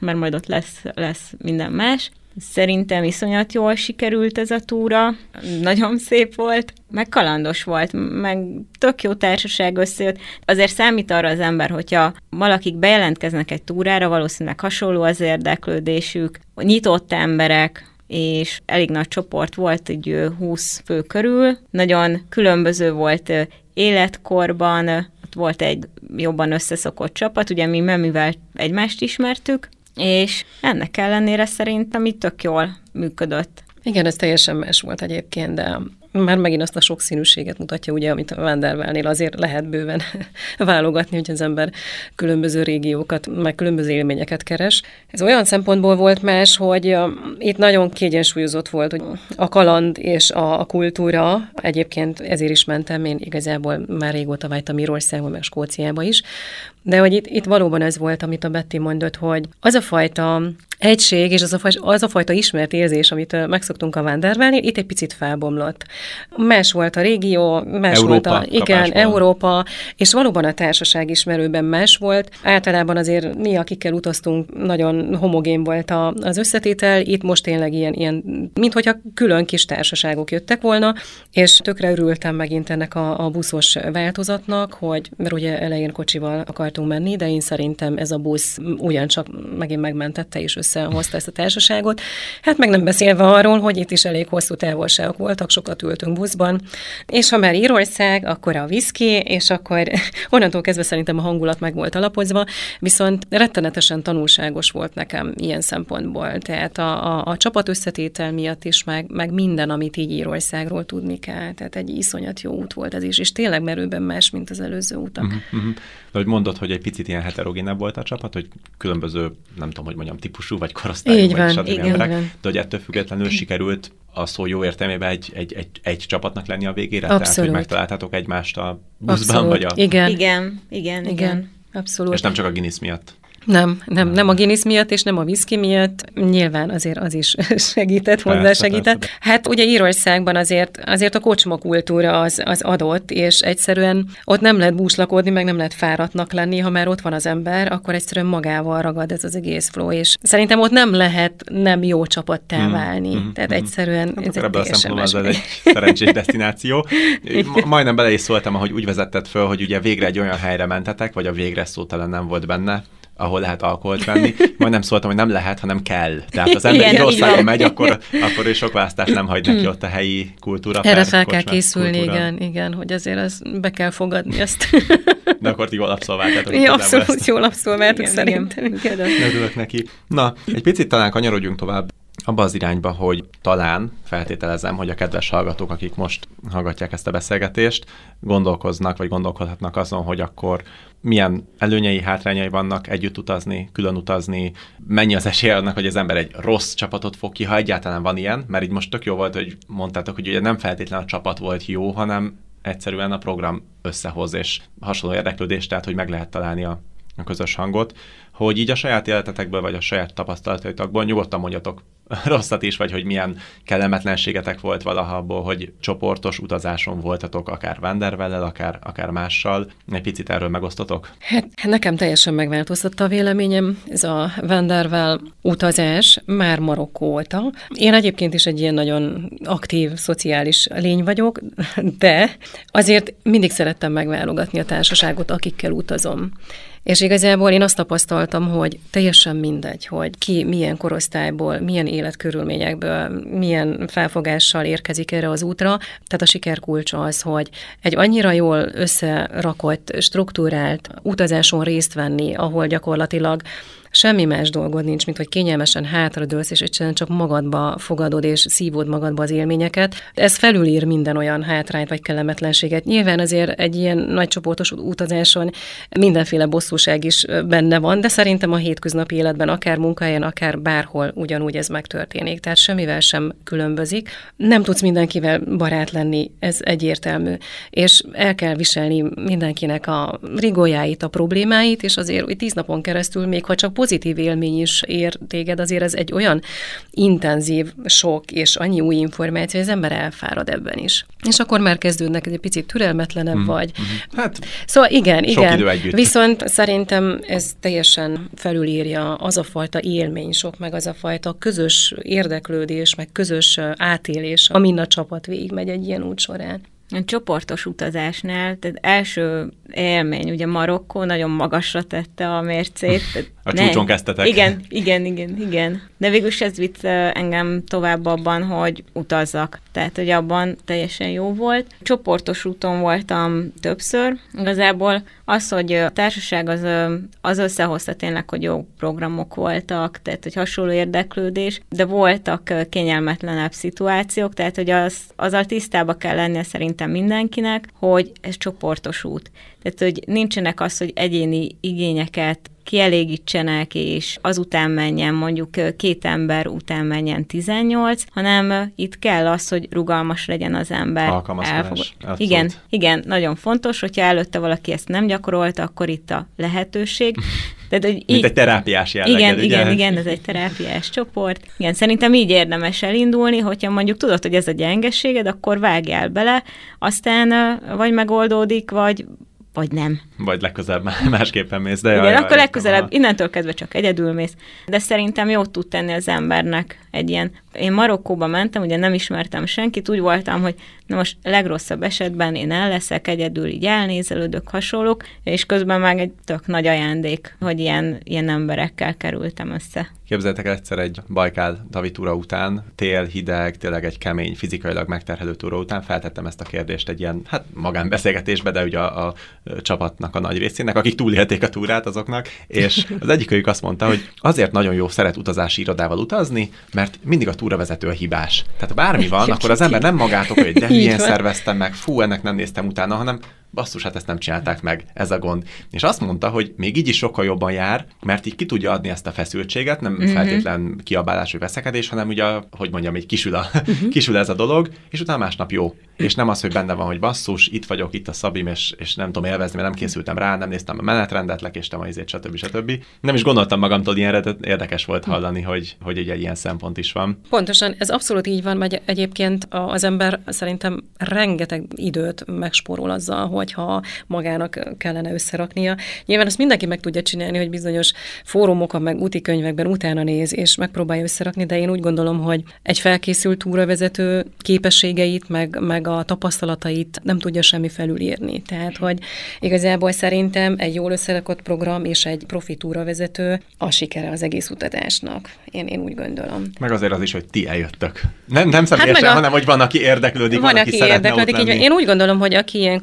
mert majd ott lesz, lesz minden más, Szerintem iszonyat jól sikerült ez a túra, nagyon szép volt, meg kalandos volt, meg tök jó társaság összejött. Azért számít arra az ember, hogyha valakik bejelentkeznek egy túrára, valószínűleg hasonló az érdeklődésük, nyitott emberek, és elég nagy csoport volt, egy 20 fő körül. Nagyon különböző volt életkorban, ott volt egy jobban összeszokott csapat, ugye mi Memivel egymást ismertük, és ennek ellenére szerintem itt tök jól működött. Igen, ez teljesen más volt egyébként, de már megint azt a sokszínűséget mutatja, ugye, amit a Vandervelnél azért lehet bőven [laughs] válogatni, hogy az ember különböző régiókat, meg különböző élményeket keres. Ez olyan szempontból volt más, hogy itt nagyon kiegyensúlyozott volt hogy a kaland és a, a kultúra. Egyébként ezért is mentem, én igazából már régóta vágytam Írországba, meg Skóciába is, de hogy itt, itt valóban ez volt, amit a Betty mondott, hogy az a fajta egység és az a, az a fajta ismert érzés, amit megszoktunk a Vandervelnél, itt egy picit felbomlott. Más volt a régió, más Európa, volt a, igen, kapásban. Európa, és valóban a társaság ismerőben más volt. Általában azért mi, akikkel utaztunk, nagyon homogén volt a, az összetétel, itt most tényleg ilyen, ilyen mint hogyha külön kis társaságok jöttek volna, és tökre örültem megint ennek a, a buszos változatnak, hogy, mert ugye elején kocsival akartunk menni, de én szerintem ez a busz ugyancsak megint megmentette és össze összehozta ezt a társaságot. Hát meg nem beszélve arról, hogy itt is elég hosszú távolságok voltak, sokat ültünk buszban, és ha már Írország, akkor a whisky, és akkor [laughs] onnantól kezdve szerintem a hangulat meg volt alapozva, viszont rettenetesen tanulságos volt nekem ilyen szempontból. Tehát a, a, a csapat összetétel miatt is, meg, meg minden, amit így Írországról tudni kell. Tehát egy iszonyat jó út volt ez is, és tényleg merőben más, mint az előző utak. Uh-huh, uh-huh. De hogy mondod, egy picit ilyen heterogénebb volt a csapat, hogy különböző, nem tudom, hogy mondjam, típusú vagy korosztályú, így vagy van, igen, emberek, igen. de hogy ettől függetlenül sikerült a szó jó értelmében egy, egy, egy, egy csapatnak lenni a végére? Abszolút. Tehát, hogy megtaláltátok egymást a buszban, Abszolút. vagy a... Igen. Igen, igen, igen. igen. Abszolút. És nem csak a Guinness miatt. Nem, nem, nem a Guinness miatt, és nem a whisky miatt. Nyilván azért az is segített, [laughs] hozzá segített. Persze. Hát ugye Írországban azért, azért a kocsma kultúra az, az adott, és egyszerűen ott nem lehet búslakodni, meg nem lehet fáradtnak lenni, ha már ott van az ember, akkor egyszerűen magával ragad ez az egész flow, és szerintem ott nem lehet nem jó csapattá mm, válni. Mm, Tehát mm. egyszerűen hát ez egy ebből a szempontból az egy [laughs] szerencsés destináció. Ma, [laughs] majdnem bele is szóltam, ahogy úgy vezetted föl, hogy ugye végre egy olyan helyre mentetek, vagy a végre szótelen nem volt benne, ahol lehet alkoholt venni. Majd nem szóltam, hogy nem lehet, hanem kell. Tehát az ember egy országba megy, akkor, akkor ő sok választás nem hagy neki ott a helyi kultúra. Erre fel kell készülni, kultúra. igen, igen, hogy azért az be kell fogadni ezt. De akkor ti jól abszolváltátok. Ja, abszolút jól abszolváltuk szerintem. Igen. Örülök neki. Na, egy picit talán kanyarodjunk tovább abba az irányba, hogy talán feltételezem, hogy a kedves hallgatók, akik most hallgatják ezt a beszélgetést, gondolkoznak, vagy gondolkodhatnak azon, hogy akkor milyen előnyei, hátrányai vannak együtt utazni, külön utazni, mennyi az esély annak, hogy az ember egy rossz csapatot fog ki, ha egyáltalán van ilyen, mert így most tök jó volt, hogy mondtátok, hogy ugye nem feltétlen a csapat volt jó, hanem egyszerűen a program összehoz, és hasonló érdeklődés, tehát hogy meg lehet találni a, a közös hangot. Hogy így a saját életetekből, vagy a saját tapasztalatokból nyugodtan mondjatok [laughs] rosszat is, vagy hogy milyen kellemetlenségetek volt valaha abból, hogy csoportos utazáson voltatok, akár Vandervellel, akár, akár mással. Egy picit erről megosztotok? Hát, hát nekem teljesen megváltoztatta a véleményem. Ez a Vandervel utazás már Marokkó óta. Én egyébként is egy ilyen nagyon aktív, szociális lény vagyok, de azért mindig szerettem megválogatni a társaságot, akikkel utazom. És igazából én azt tapasztaltam, hogy teljesen mindegy, hogy ki milyen korosztályból, milyen életkörülményekből, milyen felfogással érkezik erre az útra. Tehát a siker kulcsa az, hogy egy annyira jól összerakott, struktúrált utazáson részt venni, ahol gyakorlatilag semmi más dolgod nincs, mint hogy kényelmesen hátradőlsz, és egyszerűen csak magadba fogadod és szívod magadba az élményeket. Ez felülír minden olyan hátrányt vagy kellemetlenséget. Nyilván azért egy ilyen nagy csoportos utazáson mindenféle bosszúság is benne van, de szerintem a hétköznapi életben, akár munkahelyen, akár bárhol ugyanúgy ez megtörténik. Tehát semmivel sem különbözik. Nem tudsz mindenkivel barát lenni, ez egyértelmű. És el kell viselni mindenkinek a rigójáit, a problémáit, és azért, hogy tíz napon keresztül, még ha csak pozitív élmény is ér téged, azért ez egy olyan intenzív sok és annyi új információ, hogy az ember elfárad ebben is. És akkor már kezdődnek, egy picit türelmetlenebb mm. vagy. Mm. Hát, szóval igen, sok igen. Idő együtt. Viszont szerintem ez teljesen felülírja az a fajta élmény sok, meg az a fajta közös érdeklődés, meg közös átélés, amin a csapat végigmegy egy ilyen út során. A csoportos utazásnál, tehát első élmény, ugye Marokkó nagyon magasra tette a mércét. [laughs] A ne, csúcson kezdtetek. Igen, igen, igen, igen. De végülis ez vitt engem tovább abban, hogy utazzak. Tehát, hogy abban teljesen jó volt. Csoportos úton voltam többször. Igazából az, hogy a társaság az, az összehozta tényleg, hogy jó programok voltak, tehát, hogy hasonló érdeklődés, de voltak kényelmetlenebb szituációk, tehát, hogy az, azzal tisztába kell lennie szerintem mindenkinek, hogy ez csoportos út. Tehát, hogy nincsenek az, hogy egyéni igényeket kielégítsenek, és azután menjen mondjuk két ember után menjen 18, hanem itt kell az, hogy rugalmas legyen az ember. Alkalmazkodás. Igen, igen, nagyon fontos, hogyha előtte valaki ezt nem gyakorolta, akkor itt a lehetőség. [laughs] Tehát, hogy így, Mint egy terápiás jelleged, Igen, ugye? igen, igen, ez egy terápiás csoport. Igen, szerintem így érdemes elindulni, hogyha mondjuk tudod, hogy ez a gyengeséged, akkor vágjál bele, aztán vagy megoldódik, vagy vagy nem. Vagy legközelebb [laughs] másképpen mész. De Igen, jaj, akkor legközelebb, innentől kezdve csak egyedül mész. De szerintem jót tud tenni az embernek egy ilyen. Én Marokkóba mentem, ugye nem ismertem senkit, úgy voltam, hogy na most legrosszabb esetben én el leszek egyedül, így elnézelődök, hasonlók, és közben meg egy tök nagy ajándék, hogy ilyen, ilyen emberekkel kerültem össze. Képzeljétek egyszer egy Bajkál David túra után, tél, hideg, tényleg egy kemény, fizikailag megterhelő túra után feltettem ezt a kérdést egy ilyen, hát magánbeszélgetésbe, de ugye a, a csapatnak a nagy részének, akik túlélték a túrát azoknak, és az egyikőjük azt mondta, hogy azért nagyon jó szeret utazási irodával utazni, mert mindig a túravezető a hibás. Tehát bármi van, akkor az ember nem magától, hogy de milyen szerveztem meg, fú, ennek nem néztem utána, hanem basszus, hát ezt nem csinálták meg, ez a gond. És azt mondta, hogy még így is sokkal jobban jár, mert így ki tudja adni ezt a feszültséget, nem uh-huh. feltétlen kiabálás vagy veszekedés, hanem ugye, hogy mondjam, egy kisül, a, uh-huh. [laughs] kisül ez a dolog, és utána másnap jó. És nem az, hogy benne van, hogy basszus, itt vagyok, itt a szabim, és, és nem tudom élvezni, mert nem készültem rá, nem néztem a menetrendet, lekéstem a izét, stb. stb. Nem is gondoltam magamtól ilyenre, de érdekes volt hallani, hogy, hogy egy, egy ilyen szempont is van. Pontosan, ez abszolút így van, mert egyébként az ember szerintem rengeteg időt megspórol azzal, hogy hogyha magának kellene összeraknia. Nyilván azt mindenki meg tudja csinálni, hogy bizonyos fórumokon, meg úti könyvekben utána néz, és megpróbálja összerakni, de én úgy gondolom, hogy egy felkészült túravezető képességeit, meg, meg a tapasztalatait nem tudja semmi felülírni. Tehát, hogy igazából szerintem egy jól összerakott program és egy profi túravezető a sikere az egész utatásnak. Én, én úgy gondolom. Meg azért az is, hogy ti eljöttök. Nem, nem személyesen, hát a... hanem hogy van, aki érdeklődik, van, van aki, aki érdeklődik. Így, én úgy gondolom, hogy aki ilyen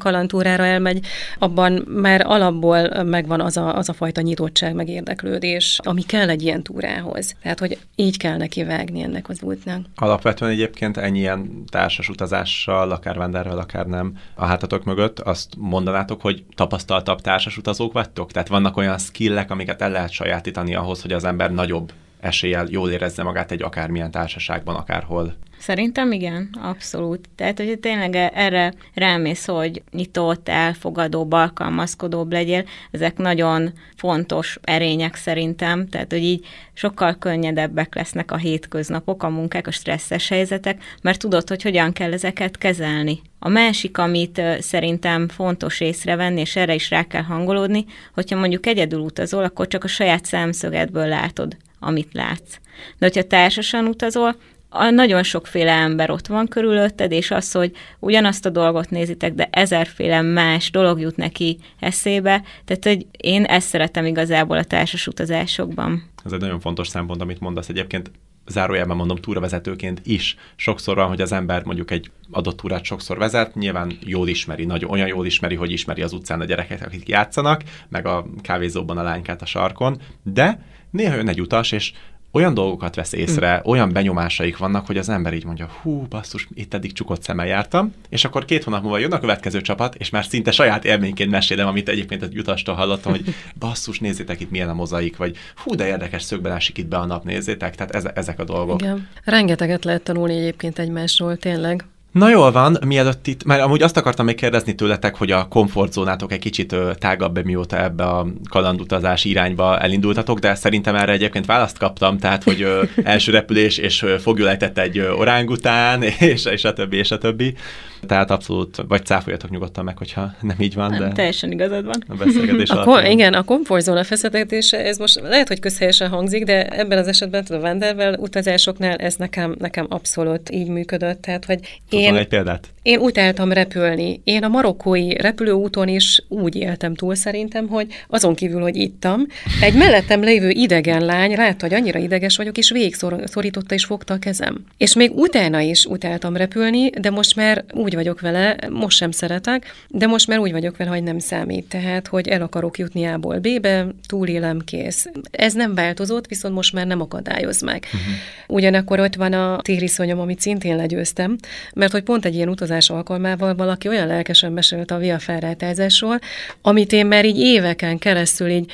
kalantúrára elmegy, abban már alapból megvan az a, az a fajta nyitottság, meg érdeklődés, ami kell egy ilyen túrához. Tehát, hogy így kell neki vágni ennek az útnak. Alapvetően egyébként ennyi ilyen társas utazással, akár venderrel, akár nem, a hátatok mögött azt mondanátok, hogy tapasztaltabb társas utazók vagytok? Tehát vannak olyan skillek, amiket el lehet sajátítani ahhoz, hogy az ember nagyobb eséllyel jól érezze magát egy akármilyen társaságban, akárhol. Szerintem igen, abszolút. Tehát, hogy tényleg erre rámész, hogy nyitott, elfogadóbb, alkalmazkodóbb legyél, ezek nagyon fontos erények szerintem, tehát, hogy így sokkal könnyedebbek lesznek a hétköznapok, a munkák, a stresszes helyzetek, mert tudod, hogy hogyan kell ezeket kezelni. A másik, amit szerintem fontos észrevenni, és erre is rá kell hangolódni, hogyha mondjuk egyedül utazol, akkor csak a saját szemszögedből látod amit látsz. De hogyha társasan utazol, a nagyon sokféle ember ott van körülötted, és az, hogy ugyanazt a dolgot nézitek, de ezerféle más dolog jut neki eszébe. Tehát, hogy én ezt szeretem igazából a társas utazásokban. Ez egy nagyon fontos szempont, amit mondasz. Egyébként zárójelben mondom túravezetőként is. Sokszor van, hogy az ember mondjuk egy adott túrát sokszor vezet, nyilván jól ismeri, nagyon olyan jól ismeri, hogy ismeri az utcán a gyerekeket, akik játszanak, meg a kávézóban a lánykát a sarkon, de néha jön egy utas, és olyan dolgokat vesz észre, hm. olyan benyomásaik vannak, hogy az ember így mondja, hú, basszus, itt eddig csukott szemmel jártam, és akkor két hónap múlva jön a következő csapat, és már szinte saját élményként mesélem, amit egyébként egy utastól hallottam, hogy [laughs] basszus, nézzétek itt milyen a mozaik, vagy hú, de érdekes szögben esik itt be a nap, nézzétek, tehát ezek a dolgok. Igen. Rengeteget lehet tanulni egyébként egymásról, tényleg. Na jól van, mielőtt itt, mert amúgy azt akartam még kérdezni tőletek, hogy a komfortzónátok egy kicsit tágabb, mióta ebbe a kalandutazás irányba elindultatok, de szerintem erre egyébként választ kaptam, tehát hogy [laughs] első repülés, és fogjulejtett egy orángután, [laughs] és, és a többi, és a többi. Tehát abszolút, vagy cáfoljatok nyugodtan meg, hogyha nem így van, nem, de... teljesen igazad van. A beszélgetés a kom- Igen, a komfortzóna feszetetése, ez most lehet, hogy közhelyesen hangzik, de ebben az esetben a Vandervel utazásoknál ez nekem, nekem abszolút így működött. Tehát, hogy én, egy példát? Én utáltam repülni. Én a marokkói repülőúton is úgy éltem túl szerintem, hogy azon kívül, hogy ittam, egy mellettem lévő idegen lány látta, hogy annyira ideges vagyok, és végig szorította és fogta a kezem. És még utána is utáltam repülni, de most már úgy vagyok vele, most sem szeretek, de most már úgy vagyok vele, hogy nem számít. Tehát, hogy el akarok jutni A-ból B-be, túlélem, kész. Ez nem változott, viszont most már nem akadályoz meg. Uh-huh. Ugyanakkor ott van a tériszonyom, amit szintén legyőztem, mert hogy pont egy ilyen utazás alkalmával valaki olyan lelkesen mesélt a Via Ferrátázásról, amit én már így éveken keresztül így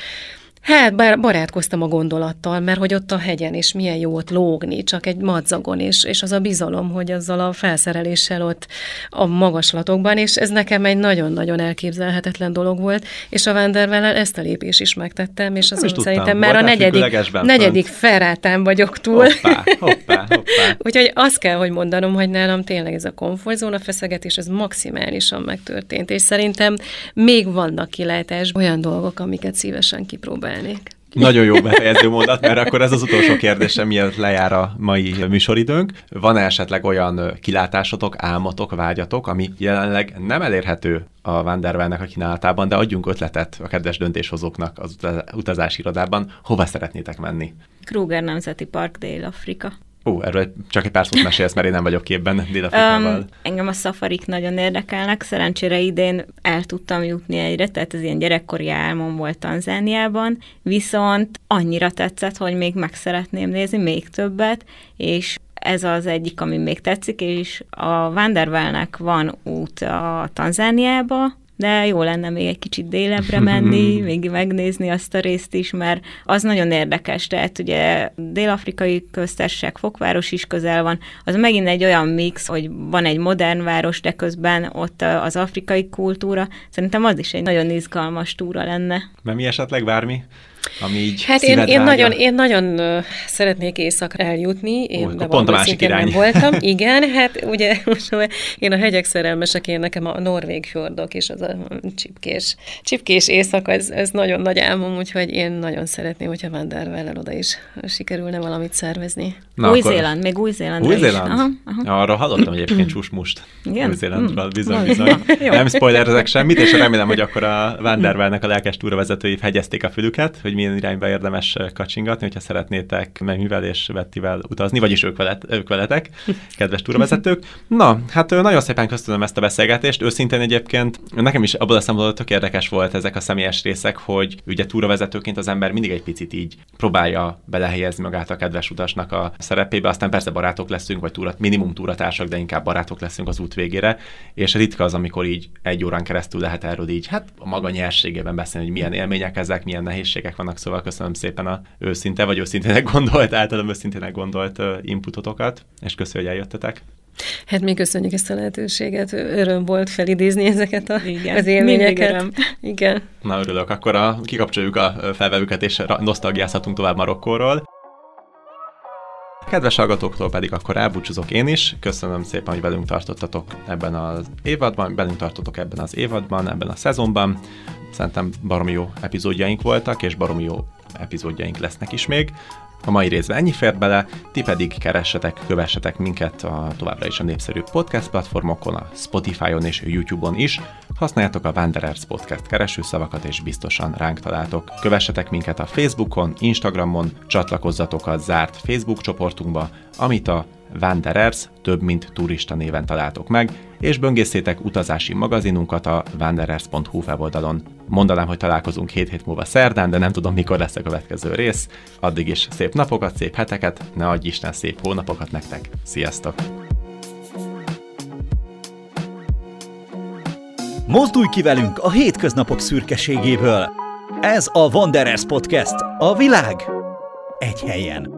Hát, bár barátkoztam a gondolattal, mert hogy ott a hegyen, és milyen jó ott lógni, csak egy madzagon, és, és az a bizalom, hogy azzal a felszereléssel ott a magaslatokban, és ez nekem egy nagyon-nagyon elképzelhetetlen dolog volt, és a Vanderwell ezt a lépés is megtettem, és az szerintem már a negyedik, negyedik ferrátán vagyok túl. Hoppá, hoppá, hoppá. [laughs] Úgyhogy azt kell, hogy mondanom, hogy nálam tényleg ez a komfortzóna feszegetés, ez maximálisan megtörtént, és szerintem még vannak kilátás olyan dolgok, amiket szívesen kipróbál csinálnék. Nagyon jó befejező mondat, mert akkor ez az utolsó kérdésem, miért lejár a mai műsoridőnk. Van-e esetleg olyan kilátásotok, álmotok, vágyatok, ami jelenleg nem elérhető a Vandervelnek a kínálatában, de adjunk ötletet a kedves döntéshozóknak az utazási irodában, hova szeretnétek menni? Kruger Nemzeti Park, Dél-Afrika. Ó, erről csak egy pár szót mesélsz, mert én nem vagyok képben Dél-Afrikával. Um, engem a szafarik nagyon érdekelnek. Szerencsére idén el tudtam jutni egyre, tehát ez ilyen gyerekkori álmom volt Tanzániában, viszont annyira tetszett, hogy még meg szeretném nézni, még többet, és ez az egyik, ami még tetszik, és a Vandervelnek van út a Tanzániába, de jó lenne még egy kicsit délebbre menni, [laughs] még megnézni azt a részt is, mert az nagyon érdekes, tehát ugye dél-afrikai köztársaság fokváros is közel van, az megint egy olyan mix, hogy van egy modern város, de közben ott az afrikai kultúra, szerintem az is egy nagyon izgalmas túra lenne. Nem mi esetleg bármi? Ami így Hát én, én, nagyon, én nagyon szeretnék éjszakra eljutni, én Ó, pont a másik irány. nem voltam. [laughs] Igen, hát ugye [laughs] most én a hegyek szerelmesek, én nekem a norvég fjordok és az a csipkés, csipkés éjszaka, ez, ez nagyon nagy álmom, úgyhogy én nagyon szeretném, hogyha Vanderwell oda is sikerülne valamit szervezni. Új-Zéland, még Új-Zéland. Új-Zéland? Aha, aha. Arra hallottam egyébként csúsmust. [clears throat] Igen? Új-Zélandról, mm. bizony, bizony. [laughs] nem spoilerezek semmit, és remélem, hogy akkor a Vanderwellnek a lelkes túravezetői hegyezték a fülüket, hogy milyen irányba érdemes kacsingatni, hogyha szeretnétek megművel és Vettivel utazni, vagyis ők, velet, ők veletek, [laughs] kedves túravezetők. Na, hát nagyon szépen köszönöm ezt a beszélgetést. Őszintén egyébként nekem is abból a szempontból tök érdekes volt ezek a személyes részek, hogy ugye túravezetőként az ember mindig egy picit így próbálja belehelyezni magát a kedves utasnak a szerepébe, aztán persze barátok leszünk, vagy túra, minimum túratársak, de inkább barátok leszünk az út végére, és ritka az, amikor így egy órán keresztül lehet erről így, hát a maga nyerségében beszélni, hogy milyen élmények ezek, milyen nehézségek vannak, szóval köszönöm szépen a őszinte, vagy őszintének gondolt, általában őszintének gondolt inputotokat, és köszönöm, hogy eljöttetek. Hát mi köszönjük ezt a lehetőséget, öröm volt felidézni ezeket a, Igen, az élményeket. Igen. Na örülök, akkor a, kikapcsoljuk a felvevőket, és nosztalgiázhatunk tovább Marokkóról. Kedves hallgatóktól pedig akkor elbúcsúzok én is. Köszönöm szépen, hogy velünk tartottatok ebben az évadban, velünk tartotok ebben az évadban, ebben a szezonban. Szerintem baromi jó epizódjaink voltak, és baromi jó epizódjaink lesznek is még. A mai részben ennyi fért bele, ti pedig keressetek, kövessetek minket a továbbra is a népszerű podcast platformokon, a Spotify-on és YouTube-on is. Használjátok a Wanderers Podcast keresőszavakat, és biztosan ránk találtok. Kövessetek minket a Facebookon, Instagramon, csatlakozzatok a zárt Facebook csoportunkba, amit a Wanderers több mint turista néven találtok meg, és böngészétek utazási magazinunkat a wanderers.hu weboldalon. Mondanám, hogy találkozunk hét hét múlva szerdán, de nem tudom, mikor lesz a következő rész. Addig is szép napokat, szép heteket, ne adj Isten szép hónapokat nektek. Sziasztok! Mozdulj ki velünk a hétköznapok szürkeségéből! Ez a Wanderers Podcast, a világ egy helyen.